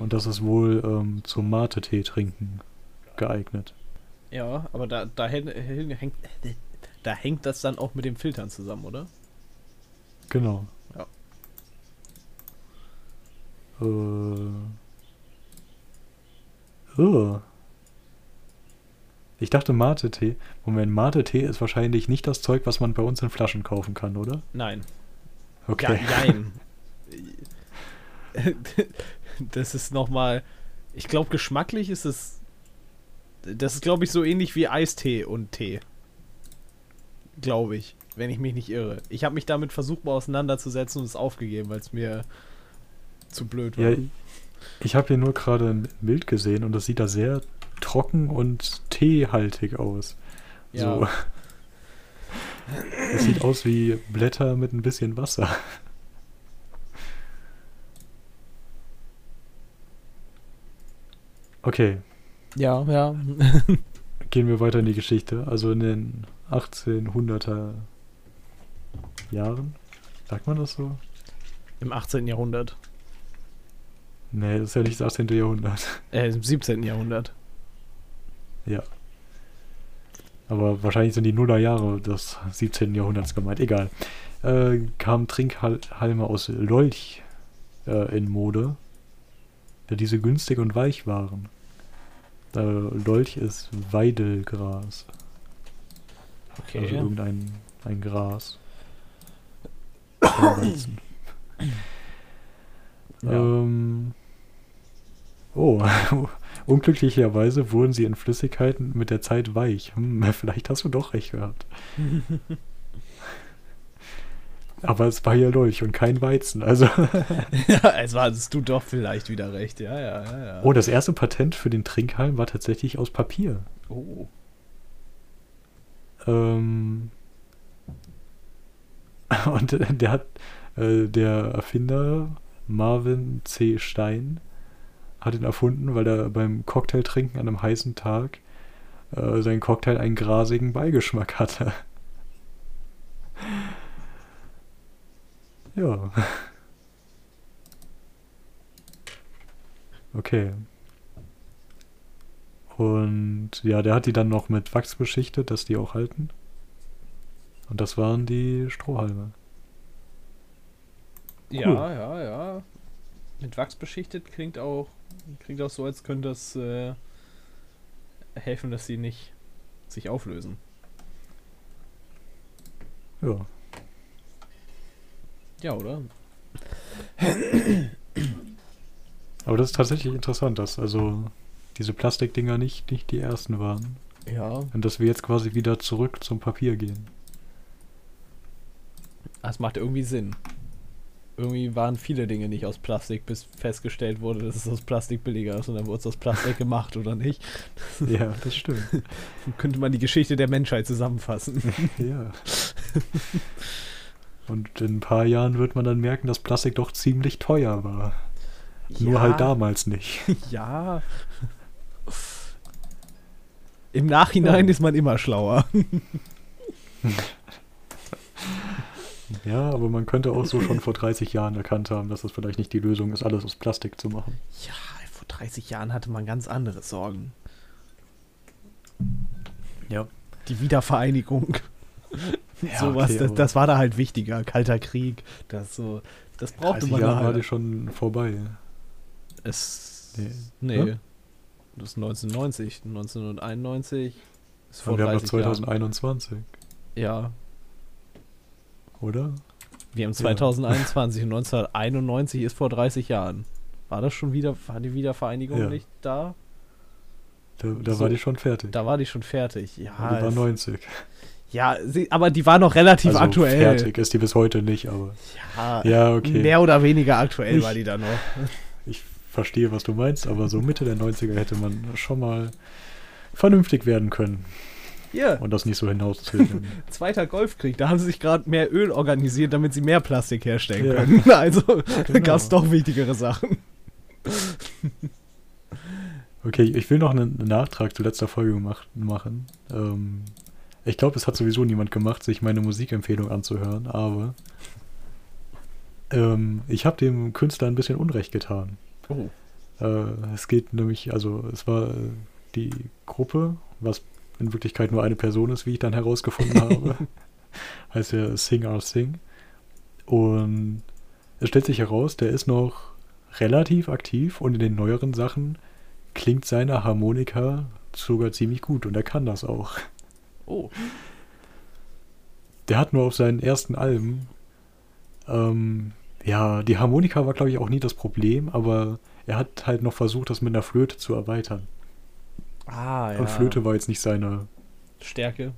und das ist wohl ähm, zum Mate-Tee trinken geeignet. Ja, aber da, da hängt, hängt, da hängt das dann auch mit dem Filtern zusammen, oder? Genau. Ja. Äh. Oh. Ich dachte Mate-Tee. Moment, Mate-Tee ist wahrscheinlich nicht das Zeug, was man bei uns in Flaschen kaufen kann, oder? Nein. Okay. Ja, nein. das ist nochmal. Ich glaube, geschmacklich ist es. Das ist, glaube ich, so ähnlich wie Eistee und Tee. Glaube ich, wenn ich mich nicht irre. Ich habe mich damit versucht, mal auseinanderzusetzen und es aufgegeben, weil es mir zu blöd war. Ja, ich habe hier nur gerade ein Bild gesehen und das sieht da sehr trocken und teehaltig aus. Ja. So. Es sieht aus wie Blätter mit ein bisschen Wasser. Okay, ja. ja. gehen wir weiter in die Geschichte. Also in den 1800er Jahren. Sagt man das so? Im 18. Jahrhundert. Nee, das ist ja nicht das 18. Jahrhundert. Äh, im 17. Jahrhundert. Ja. Aber wahrscheinlich sind die Nullerjahre des 17. Jahrhunderts gemeint. Egal. Äh, kamen Trinkhalme aus Lolch äh, in Mode, da diese günstig und weich waren. Äh, Lolch ist Weidelgras. Okay. Also irgendein ein Gras. Ja. Ähm, oh, unglücklicherweise wurden sie in Flüssigkeiten mit der Zeit weich. Hm, vielleicht hast du doch recht gehabt. Aber es war ja Lolch und kein Weizen. Also. ja, es war, hattest du doch vielleicht wieder recht. Ja, ja, ja. ja. oh, das erste Patent für den Trinkhalm war tatsächlich aus Papier. oh. Ähm, und der hat, äh, der Erfinder Marvin C. Stein hat ihn erfunden, weil er beim Cocktailtrinken an einem heißen Tag äh, sein Cocktail einen grasigen Beigeschmack hatte. ja. Okay. Und ja, der hat die dann noch mit Wachs beschichtet, dass die auch halten. Und das waren die Strohhalme. Ja, ja, ja. Mit Wachs beschichtet klingt auch, klingt auch so, als könnte das äh, helfen, dass sie nicht sich auflösen. Ja. Ja, oder? Aber das ist tatsächlich interessant, dass also diese Plastikdinger nicht, nicht die ersten waren. Ja. Und dass wir jetzt quasi wieder zurück zum Papier gehen. Das macht irgendwie Sinn. Irgendwie waren viele Dinge nicht aus Plastik, bis festgestellt wurde, dass es aus Plastik billiger ist und dann wurde es aus Plastik gemacht, oder nicht? Ja, das stimmt. Dann könnte man die Geschichte der Menschheit zusammenfassen. ja. Und in ein paar Jahren wird man dann merken, dass Plastik doch ziemlich teuer war. Nur halt damals nicht. Ja. Im Nachhinein Ja. ist man immer schlauer. Ja, aber man könnte auch so schon vor 30 Jahren erkannt haben, dass das vielleicht nicht die Lösung ist, alles aus Plastik zu machen. Ja, vor 30 Jahren hatte man ganz andere Sorgen. Ja. Die Wiedervereinigung. Ja, Sowas, okay, das, das war da halt wichtiger. Kalter Krieg, das so. Das brauchte 30 man da Jahre war halt. die schon vorbei. Es. Nee. Nee. Ja? Das ist 1990. 1991 ist vor Und wir haben noch 30 Jahren. 2021, Ja. Oder? Wir haben 2021 und 1991 ist vor 30 Jahren. War das schon wieder, war die Wiedervereinigung Ja. nicht da? Da, da So. war die schon fertig. Da war die schon fertig. Ja, Und die war es- 90. ja sie, aber die war noch relativ also aktuell. fertig ist die bis heute nicht, aber Ja, ja, okay. mehr oder weniger aktuell Ich- war die da noch. Ich verstehe, was du meinst, aber so Mitte der 90er hätte man schon mal vernünftig werden können Hier, und das nicht so hinauszögern. Zweiter Golfkrieg, da haben sie sich gerade mehr Öl organisiert, damit sie mehr Plastik herstellen Ja. können. Also Genau. gab es doch wichtigere Sachen. Okay, ich will noch einen Nachtrag zu letzter Folge gemacht, machen. Ähm, ich glaube, es hat sowieso niemand gemacht, sich meine Musikempfehlung anzuhören, aber ähm, ich habe dem Künstler ein bisschen Unrecht getan. Oh. Äh, es geht nämlich, also es war äh, die Gruppe, was in Wirklichkeit nur eine Person ist, wie ich dann herausgefunden habe. heißt ja Sing Our Sing. Und es stellt sich heraus, der ist noch relativ aktiv und in den neueren Sachen klingt seine Harmonika sogar ziemlich gut und er kann das auch. Oh. Der hat nur auf seinen ersten Alben, ähm, ja, die Harmonika war glaube ich auch nie das Problem, aber er hat halt noch versucht, das mit einer Flöte zu erweitern. Ah, ja. Und Flöte war jetzt nicht seine, Stärke.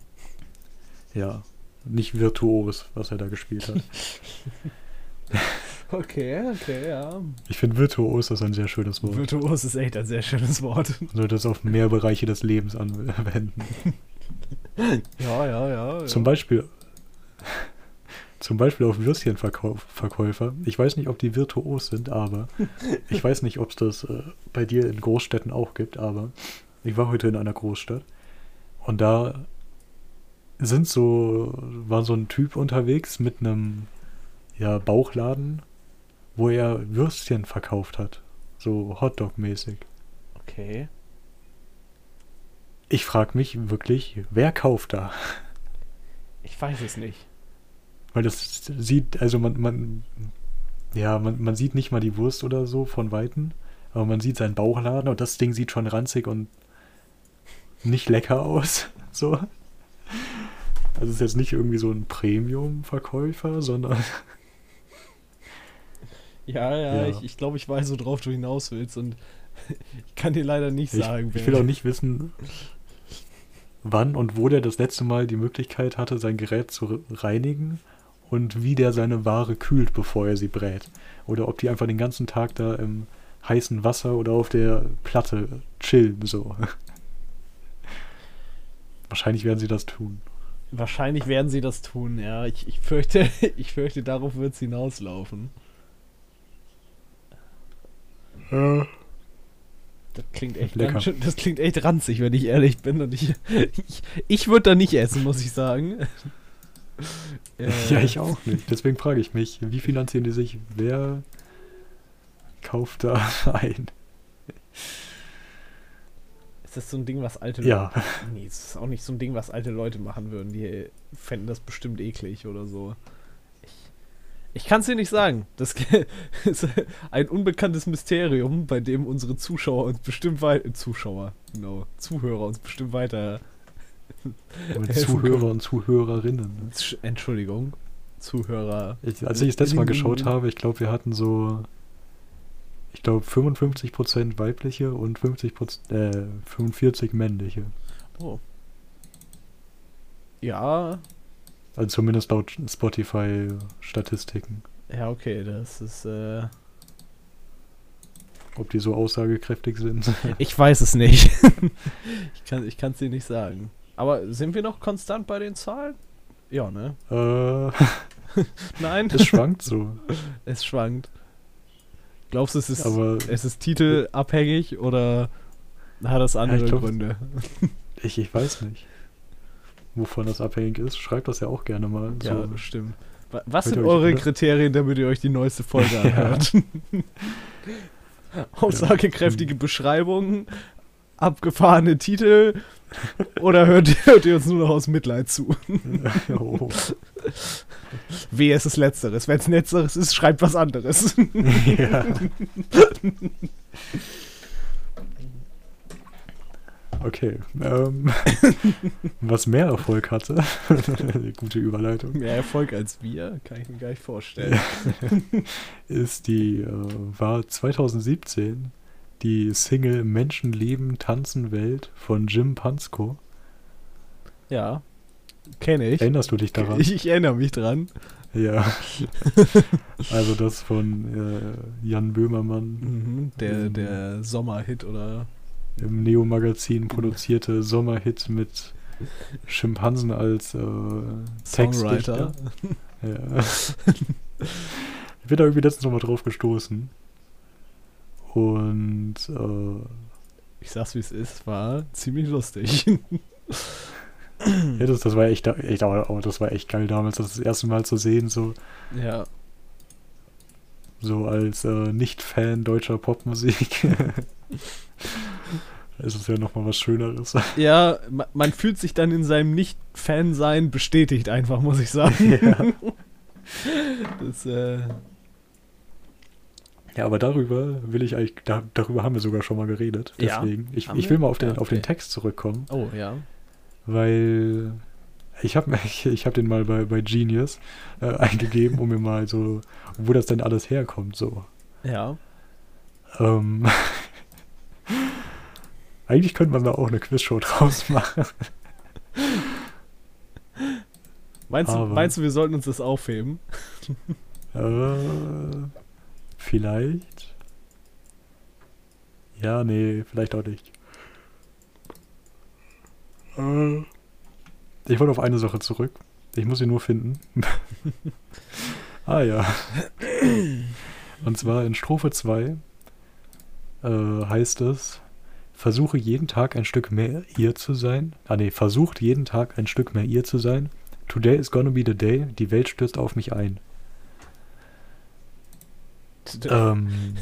ja, nicht virtuos, was er da gespielt hat. Okay, okay, ja. Ich finde virtuos ist ein sehr schönes Wort. Virtuos ist echt ein sehr schönes Wort. Man sollte es auf mehr Bereiche des Lebens anwenden. Ja, ja, ja. Zum Beispiel, zum Beispiel auf Würstchenverkäufer. Ich weiß nicht, ob die virtuos sind, aber ich weiß nicht, ob es das äh, bei dir in Großstädten auch gibt, aber ich war heute in einer Großstadt und da sind so, war so ein Typ unterwegs mit einem ja, Bauchladen, wo er Würstchen verkauft hat. So Hotdog-mäßig. Okay. Ich frage mich wirklich, wer kauft da? Ich weiß es nicht. Weil das sieht, also man, man, ja, man, man sieht nicht mal die Wurst oder so von Weitem, aber man sieht seinen Bauchladen und das Ding sieht schon ranzig und nicht lecker aus. So. Also es ist jetzt nicht irgendwie so ein Premium-Verkäufer, sondern Ja, ja, Ja. ich, ich glaube, ich weiß, worauf du hinaus willst und ich kann dir leider nicht ich, sagen, ich will auch nicht wissen, wann und wo der das letzte Mal die Möglichkeit hatte, sein Gerät zu reinigen und wie der seine Ware kühlt, bevor er sie brät. Oder ob die einfach den ganzen Tag da im heißen Wasser oder auf der Platte chillen, so. Wahrscheinlich werden sie das tun. Wahrscheinlich werden sie das tun, ja. Ich, ich fürchte, ich fürchte, darauf wird es hinauslaufen. Das klingt echt Lecker. ganz schön, das klingt echt ranzig, wenn ich ehrlich bin. Und ich, ich, ich würde da nicht essen, muss ich sagen. Äh, Ja, ich auch nicht. Deswegen frage ich mich, wie finanzieren die sich? Wer kauft da ein? Ist das so ein Ding, was alte Ja. Leute. Nee, es ist auch nicht so ein Ding, was alte Leute machen würden. Die fänden das bestimmt eklig oder so. Ich, ich kann es dir nicht sagen. Das ist ein unbekanntes Mysterium, bei dem unsere Zuschauer uns bestimmt weiter. Zuschauer, genau. Zuhörer uns bestimmt weiter. Zuhörer und Zuhörerinnen. Sch- Entschuldigung. Zuhörer. Ich, als ich das letzte Mal geschaut habe, ich glaube, wir hatten so, ich glaube, 55% weibliche und 50%, äh, 45 männliche. Oh, Ja, Also zumindest laut Spotify-Statistiken. ja, okay, das ist, äh, Ob die so aussagekräftig sind. ich weiß es nicht. ich kann ich kann's dir nicht sagen. Aber sind wir noch konstant bei den Zahlen? Ja, ne? äh, Nein, es schwankt so. es schwankt. Glaubst du, es ist, Aber es ist titelabhängig oder hat das andere ich glaub, Gründe? ich, ich weiß nicht, wovon das abhängig ist. Schreibt das ja auch gerne mal. Ja, So. stimmt. Wa- Was sind eure oder? Kriterien, damit ihr euch die neueste Folge Ja. anhört? Aussagekräftige Beschreibungen, abgefahrene Titel oder hört, hört ihr uns nur noch aus Mitleid zu? oh. Wehe, es ist Letzteres. Wenn es Letzteres ist, schreibt was anderes. ja. Okay. Ähm, was mehr Erfolg hatte, gute Überleitung, Mehr Erfolg als wir, kann ich mir gar nicht vorstellen. ist die, äh, war 2017 die Single Menschen leben, tanzen Welt von Jim Pansko. Ja, kenne ich. Erinnerst du dich daran? ich. Ich erinnere mich dran. Ja. also das von äh, Jan Böhmermann Mhm, der, Mhm. der Sommerhit oder im Neo-Magazin produzierte Sommerhit mit Schimpansen als äh, Songwriter. Textdichter. Ja. ich bin da irgendwie letztens nochmal drauf gestoßen. Und äh, Ich sag's wie es ist, war ziemlich lustig. ja, das, das war echt, echt aber das war echt geil damals, das, das erste Mal zu sehen, so, ja. so als äh, Nicht-Fan deutscher Popmusik. ist es ja nochmal was Schöneres. Ja, ma- man fühlt sich dann in seinem Nicht-Fan-Sein bestätigt einfach, muss ich sagen. ja. Das, äh, ja, aber darüber will ich eigentlich, da, darüber haben wir sogar schon mal geredet. Ja. Deswegen, ich, Haben ich wir? will mal auf den, Ja, auf den okay. Text zurückkommen. oh, ja. weil ich habe ich, ich hab den mal bei, bei Genius äh, eingegeben, um mir mal so, wo das denn alles herkommt, so. Ja. Ähm, eigentlich könnte man da auch eine Quizshow draus machen. Meinst, du, meinst du, wir sollten uns das aufheben? Äh, vielleicht. Ja, nee, vielleicht auch nicht. Äh, ich wollte auf eine Sache zurück. Ich muss sie nur finden. ah ja. Und zwar in Strophe 2 äh, heißt es, versuche jeden Tag ein Stück mehr ihr zu sein. Ah nee, versucht jeden Tag ein Stück mehr ihr zu sein. Today is gonna be the day. Die Welt stürzt auf mich ein. Ähm,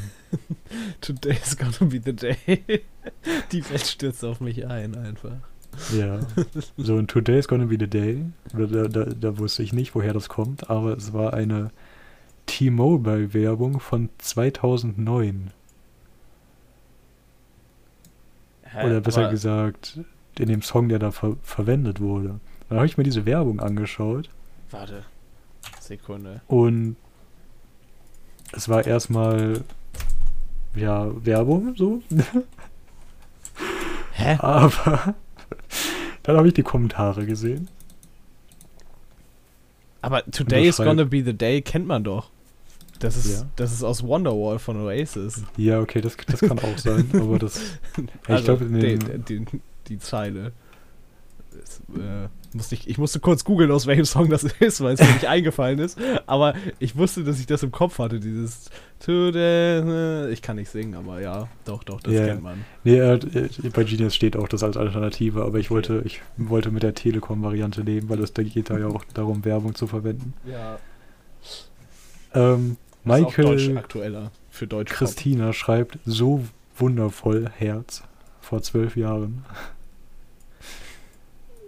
Today's gonna be the day. Die Welt stürzt auf mich ein, einfach. ja. So, und Today is gonna be the day. Da, da, da, wusste ich nicht, woher das kommt, aber es war eine T-Mobile-Werbung von 2009. Hä, Oder besser gesagt, in dem Song, der da ver verwendet wurde. Dann habe ich mir diese Werbung angeschaut Warte. Sekunde. und es war erstmal ja Werbung so, Hä? aber dann habe ich die Kommentare gesehen. Aber Today is gonna be the day kennt man doch. Das ist, Ja. das ist aus Wonderwall von Oasis. Ja, okay, das, das kann auch sein, aber das ich Also, glaub, in die, die, die Zeile. Das, äh, musste ich, ich musste kurz googeln, aus welchem Song das ist, weil es mir nicht eingefallen ist. Aber ich wusste, dass ich das im Kopf hatte, dieses the, Ich kann nicht singen, aber ja, doch, doch, das Ja. kennt man. Nee, äh, äh, bei Genius steht auch das als Alternative, aber ich wollte, ich wollte mit der Telekom-Variante leben, weil es da geht da ja auch darum, Werbung zu verwenden. Ja. Ähm, Michael aktueller für Deutsch. Christina schreibt so wundervoll Herz vor zwölf Jahren.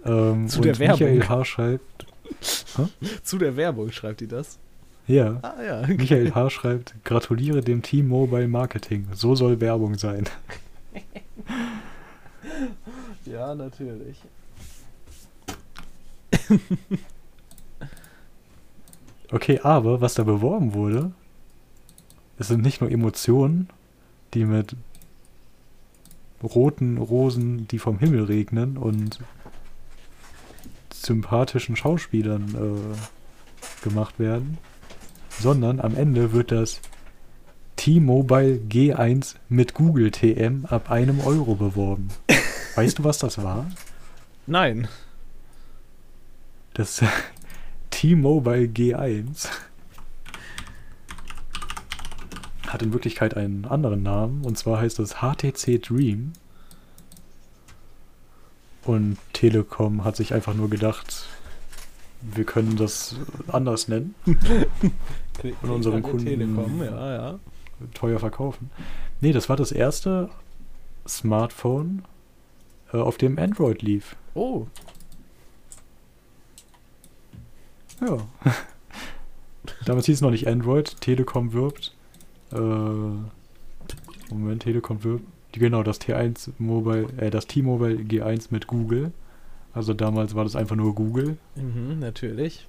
Ähm, Zu der Werbung. Michael H. schreibt, Zu der Werbung schreibt die das. ja, Ah ja. Michael H. schreibt, gratuliere dem Team Mobile Marketing. So soll Werbung sein. Ja, natürlich. Okay, aber was da beworben wurde, es sind nicht nur Emotionen, die mit roten Rosen, die vom Himmel regnen und sympathischen Schauspielern äh, gemacht werden, sondern am Ende wird das T-Mobile G1 mit Google TM ab einem Euro beworben. Weißt du, was das war? Nein. Das T-Mobile G1 hat in Wirklichkeit einen anderen Namen und zwar heißt es HTC Dream. Und Telekom hat sich einfach nur gedacht, wir können das anders nennen und unseren Kunden Telekom, ja, ja. teuer verkaufen. Nee, das war das erste Smartphone, äh, auf dem Android lief. Oh, Ja. Damals hieß es noch nicht Android, Telekom wirbt. Äh, Moment, Telekom wirbt. Genau, das T1 Mobile, äh, das T-Mobile G1 mit Google. Also damals war das einfach nur Google. mhm, natürlich.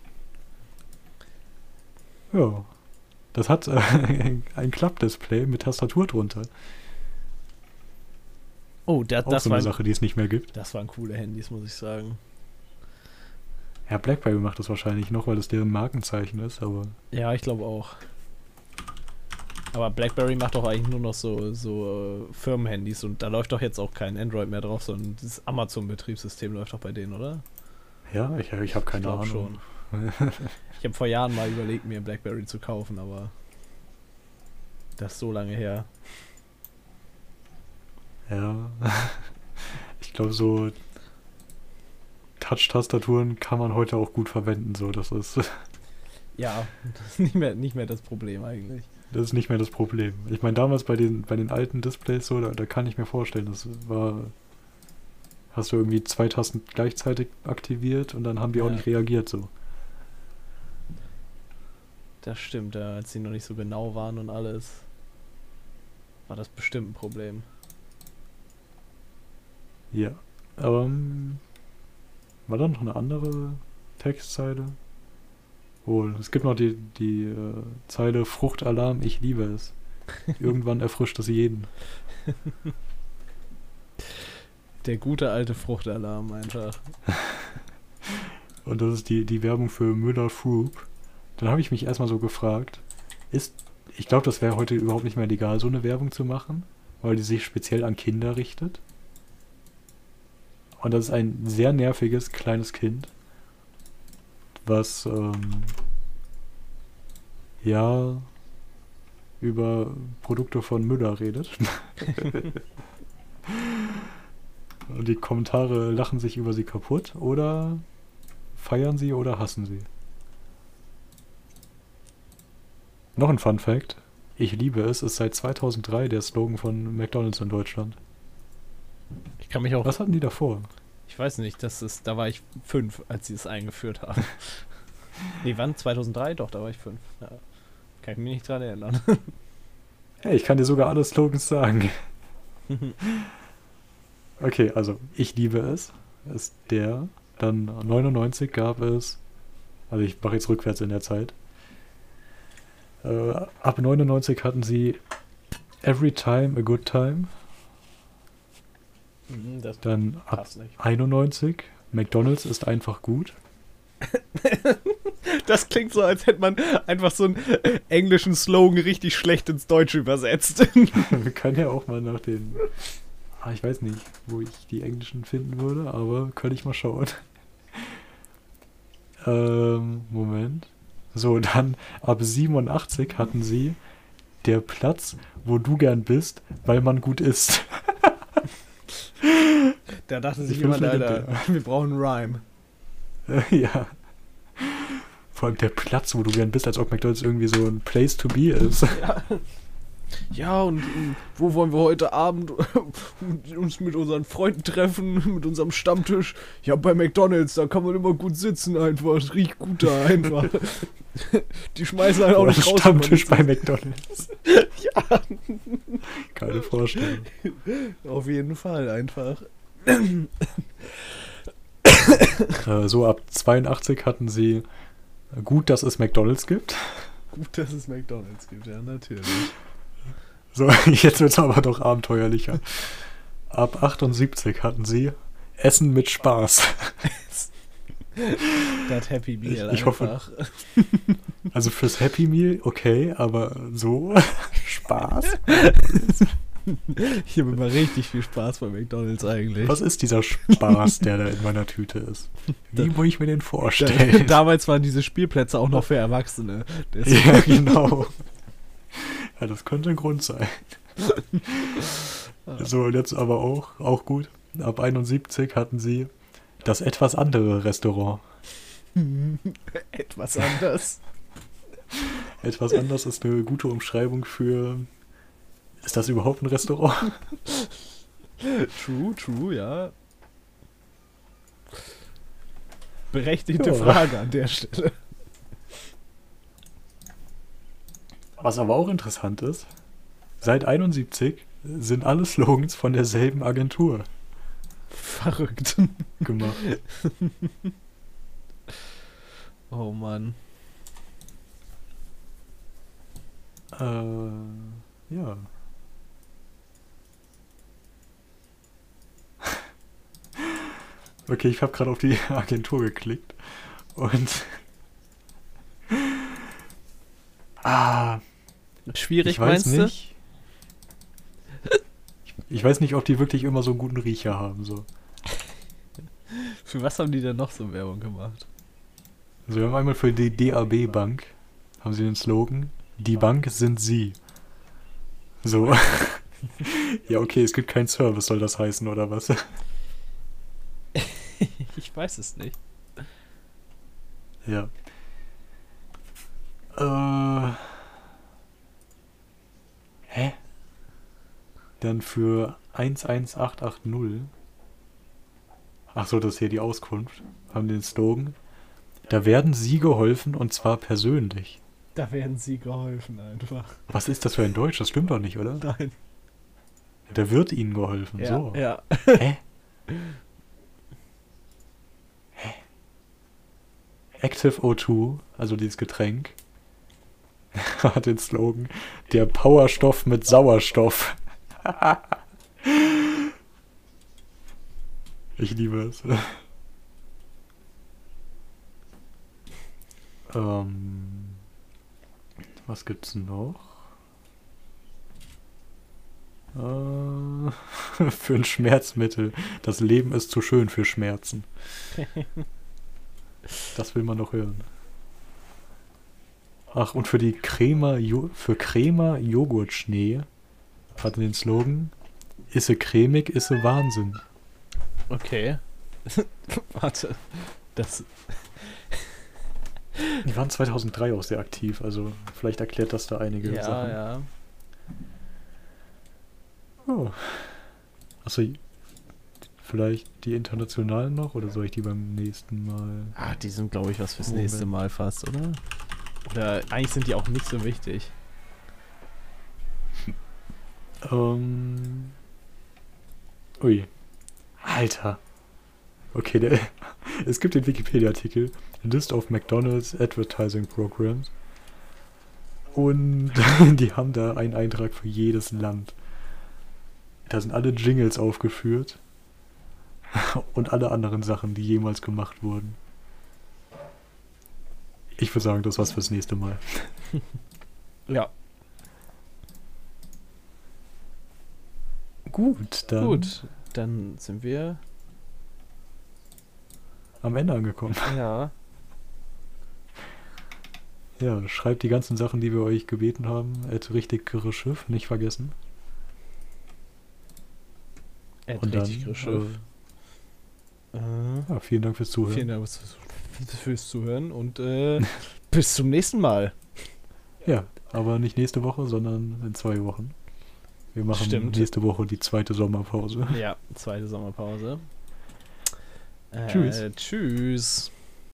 Ja. Das hat äh, ein Klappdisplay mit Tastatur drunter. Oh, da, das, so eine waren, Sache, die es nicht mehr gibt. das waren coole Handys, muss ich sagen. Ja, BlackBerry macht das wahrscheinlich noch, weil das deren Markenzeichen ist, aber Ja, ich glaube auch. Aber BlackBerry macht doch eigentlich nur noch so, so äh, Firmenhandys und da läuft doch jetzt auch kein Android mehr drauf, sondern das Amazon-Betriebssystem läuft doch bei denen, oder? ja, ich, ich habe keine ich glaube Ahnung. schon. Ich habe vor Jahren mal überlegt, mir BlackBerry zu kaufen, aber das ist so lange her. Ja. Ich glaube, so Touch-Tastaturen kann man heute auch gut verwenden. So, das ist, Ja, das ist nicht mehr, nicht mehr das Problem eigentlich. Das ist nicht mehr das Problem. Ich meine, damals bei den, bei den alten Displays so, da, da kann ich mir vorstellen, das war. Hast du irgendwie zwei Tasten gleichzeitig aktiviert und dann haben die auch Ja. nicht reagiert so. Das stimmt, ja, als sie noch nicht so genau waren und alles, war das bestimmt ein Problem. Ja. Ähm, war da noch eine andere Textzeile? Oh, es gibt noch die, die äh, Zeile Fruchtalarm, ich liebe es. Irgendwann erfrischt es jeden. Der gute alte Fruchtalarm einfach. Und das ist die, die Werbung für Müller Fruit. Dann habe ich mich erstmal so gefragt, ist, ich glaube, das wäre heute überhaupt nicht mehr legal, so eine Werbung zu machen, weil die sich speziell an Kinder richtet. Und das ist ein sehr nerviges kleines Kind, was ähm, ja über Produkte von Müller redet. Und die Kommentare lachen sich über sie kaputt oder feiern sie oder hassen sie. Noch ein Fun Fact. Ich liebe es, ist seit 2003 der Slogan von McDonald's in Deutschland. Ich kann mich auch. Was hatten die davor? Ich weiß nicht, das ist, da war ich fünf, als sie es eingeführt haben. nee, wann? 2003? Doch, da war ich fünf. Ja. Kann ich mich nicht dran erinnern. Hey, ich kann dir sogar alle Slogans sagen. Okay, also ich liebe es, ist der. Dann 99 gab es, also ich mache jetzt rückwärts in der Zeit. Äh, ab 99 hatten sie Every Time a Good Time. Mhm, das Dann ab passt nicht. 91 McDonald's ist einfach gut. Das klingt so, als hätte man einfach so einen englischen Slogan richtig schlecht ins Deutsche übersetzt. Wir können ja auch mal nach den. Ah, ich weiß nicht, wo ich die englischen finden würde, aber könnte ich mal schauen. ähm, Moment. So, dann ab 87 hatten sie der Platz, wo du gern bist, weil man gut isst. Da dachte Ich sich jemand, Alter, wir brauchen Rhyme. ja. Vor allem der Platz, wo du gern bist, als ob McDonalds irgendwie so ein Place to be ist. Ja, und ähm, wo wollen wir heute Abend uns mit unseren Freunden treffen, mit unserem Stammtisch? Ja, bei McDonalds, da kann man immer gut sitzen einfach. Es riecht gut da einfach. Die schmeißen halt auch nicht raus. Stammtisch bei McDonalds. ja, Keine Vorstellung. auf jeden Fall einfach. Äh, so ab 82 hatten sie gut, dass es McDonalds gibt. Gut, dass es McDonalds gibt, ja, natürlich. So, jetzt wird es aber doch abenteuerlicher. Ab 78 hatten sie Essen mit Spaß. Das Happy Meal Ich- ich hoffe- einfach. Also fürs Happy Meal okay, aber so Spaß? Ich habe immer richtig viel Spaß bei McDonalds eigentlich. Was ist dieser Spaß, der da in meiner Tüte ist? Wie muss ich mir den vorstellen? damals waren diese Spielplätze auch noch für Erwachsene. Ja, genau. Ja, das könnte ein Grund sein. So, und jetzt aber auch, auch gut. Ab 71 hatten sie das etwas andere Restaurant. Etwas anders. Etwas anders ist eine gute Umschreibung für. Ist das überhaupt ein Restaurant? True, true, ja. Berechtigte Ja. Frage an der Stelle. Was aber auch interessant ist, seit 71 sind alle Slogans von derselben Agentur Verrückt. gemacht. Oh Mann. äh, ja. Okay, ich habe gerade auf die Agentur geklickt und ah, Schwierig ich weiß meinst nicht. Ich, ich weiß nicht, ob die wirklich immer so einen guten Riecher haben. So. du? Für was haben die denn noch so Werbung gemacht? Also wir haben einmal für die DAB Bank haben sie den Slogan: Die Bank sind Sie. So. ja, okay, es gibt keinen Service, soll das heißen oder was? Ich weiß es nicht. Ja. Äh. Hä? Dann für 11880. Ach so, das ist hier die Auskunft. Haben den Slogan. Da werden Sie geholfen und zwar persönlich. Da werden sie geholfen einfach. Was ist das für ein Deutsch? Das stimmt doch nicht, oder? Nein. Da wird Ihnen geholfen. Ja, so. ja. Hä? Active O2, also dieses Getränk, hat den Slogan: Der Powerstoff mit Sauerstoff. ich liebe es. ähm, was gibt's noch? Äh, für ein Schmerzmittel. Das Leben ist zu schön für Schmerzen. Das will man doch hören. Ach, und für die Crema, für Crema Joghurtschnee hat den Slogan: Isse cremig, isse Wahnsinn. Okay. Warte. Das. Die waren 2003 auch sehr aktiv, also vielleicht erklärt das da einige Ja, Sachen. ja. Oh. Achso, vielleicht die internationalen noch oder soll ich die beim nächsten Mal? Ah, die sind, glaube ich, was fürs Moment. nächste Mal fast, oder? Oder eigentlich sind die auch nicht so wichtig. Ähm. Ui. Alter. Okay, der, es gibt den Wikipedia-Artikel List of McDonald's Advertising Programs. Und die haben da einen Eintrag für jedes Land. Da sind alle Jingles aufgeführt. Und alle anderen Sachen, die jemals gemacht wurden. Ich würde sagen, das war's fürs nächste Mal. Ja. Gut, dann Gut. Dann sind wir. am Ende angekommen. Ja. Ja, schreibt die ganzen Sachen, die wir euch gebeten haben. At richtig Schiff, nicht vergessen. Ed Und dann, richtig Grischef. Äh, Ja, vielen Dank fürs Zuhören. vielen Dank fürs, fürs Zuhören und äh, bis zum nächsten Mal. Ja, aber nicht nächste Woche, sondern in zwei Wochen. Wir machen Stimmt. nächste Woche die zweite Sommerpause. Ja, zweite Sommerpause. Äh, Tschüss. Tschüss.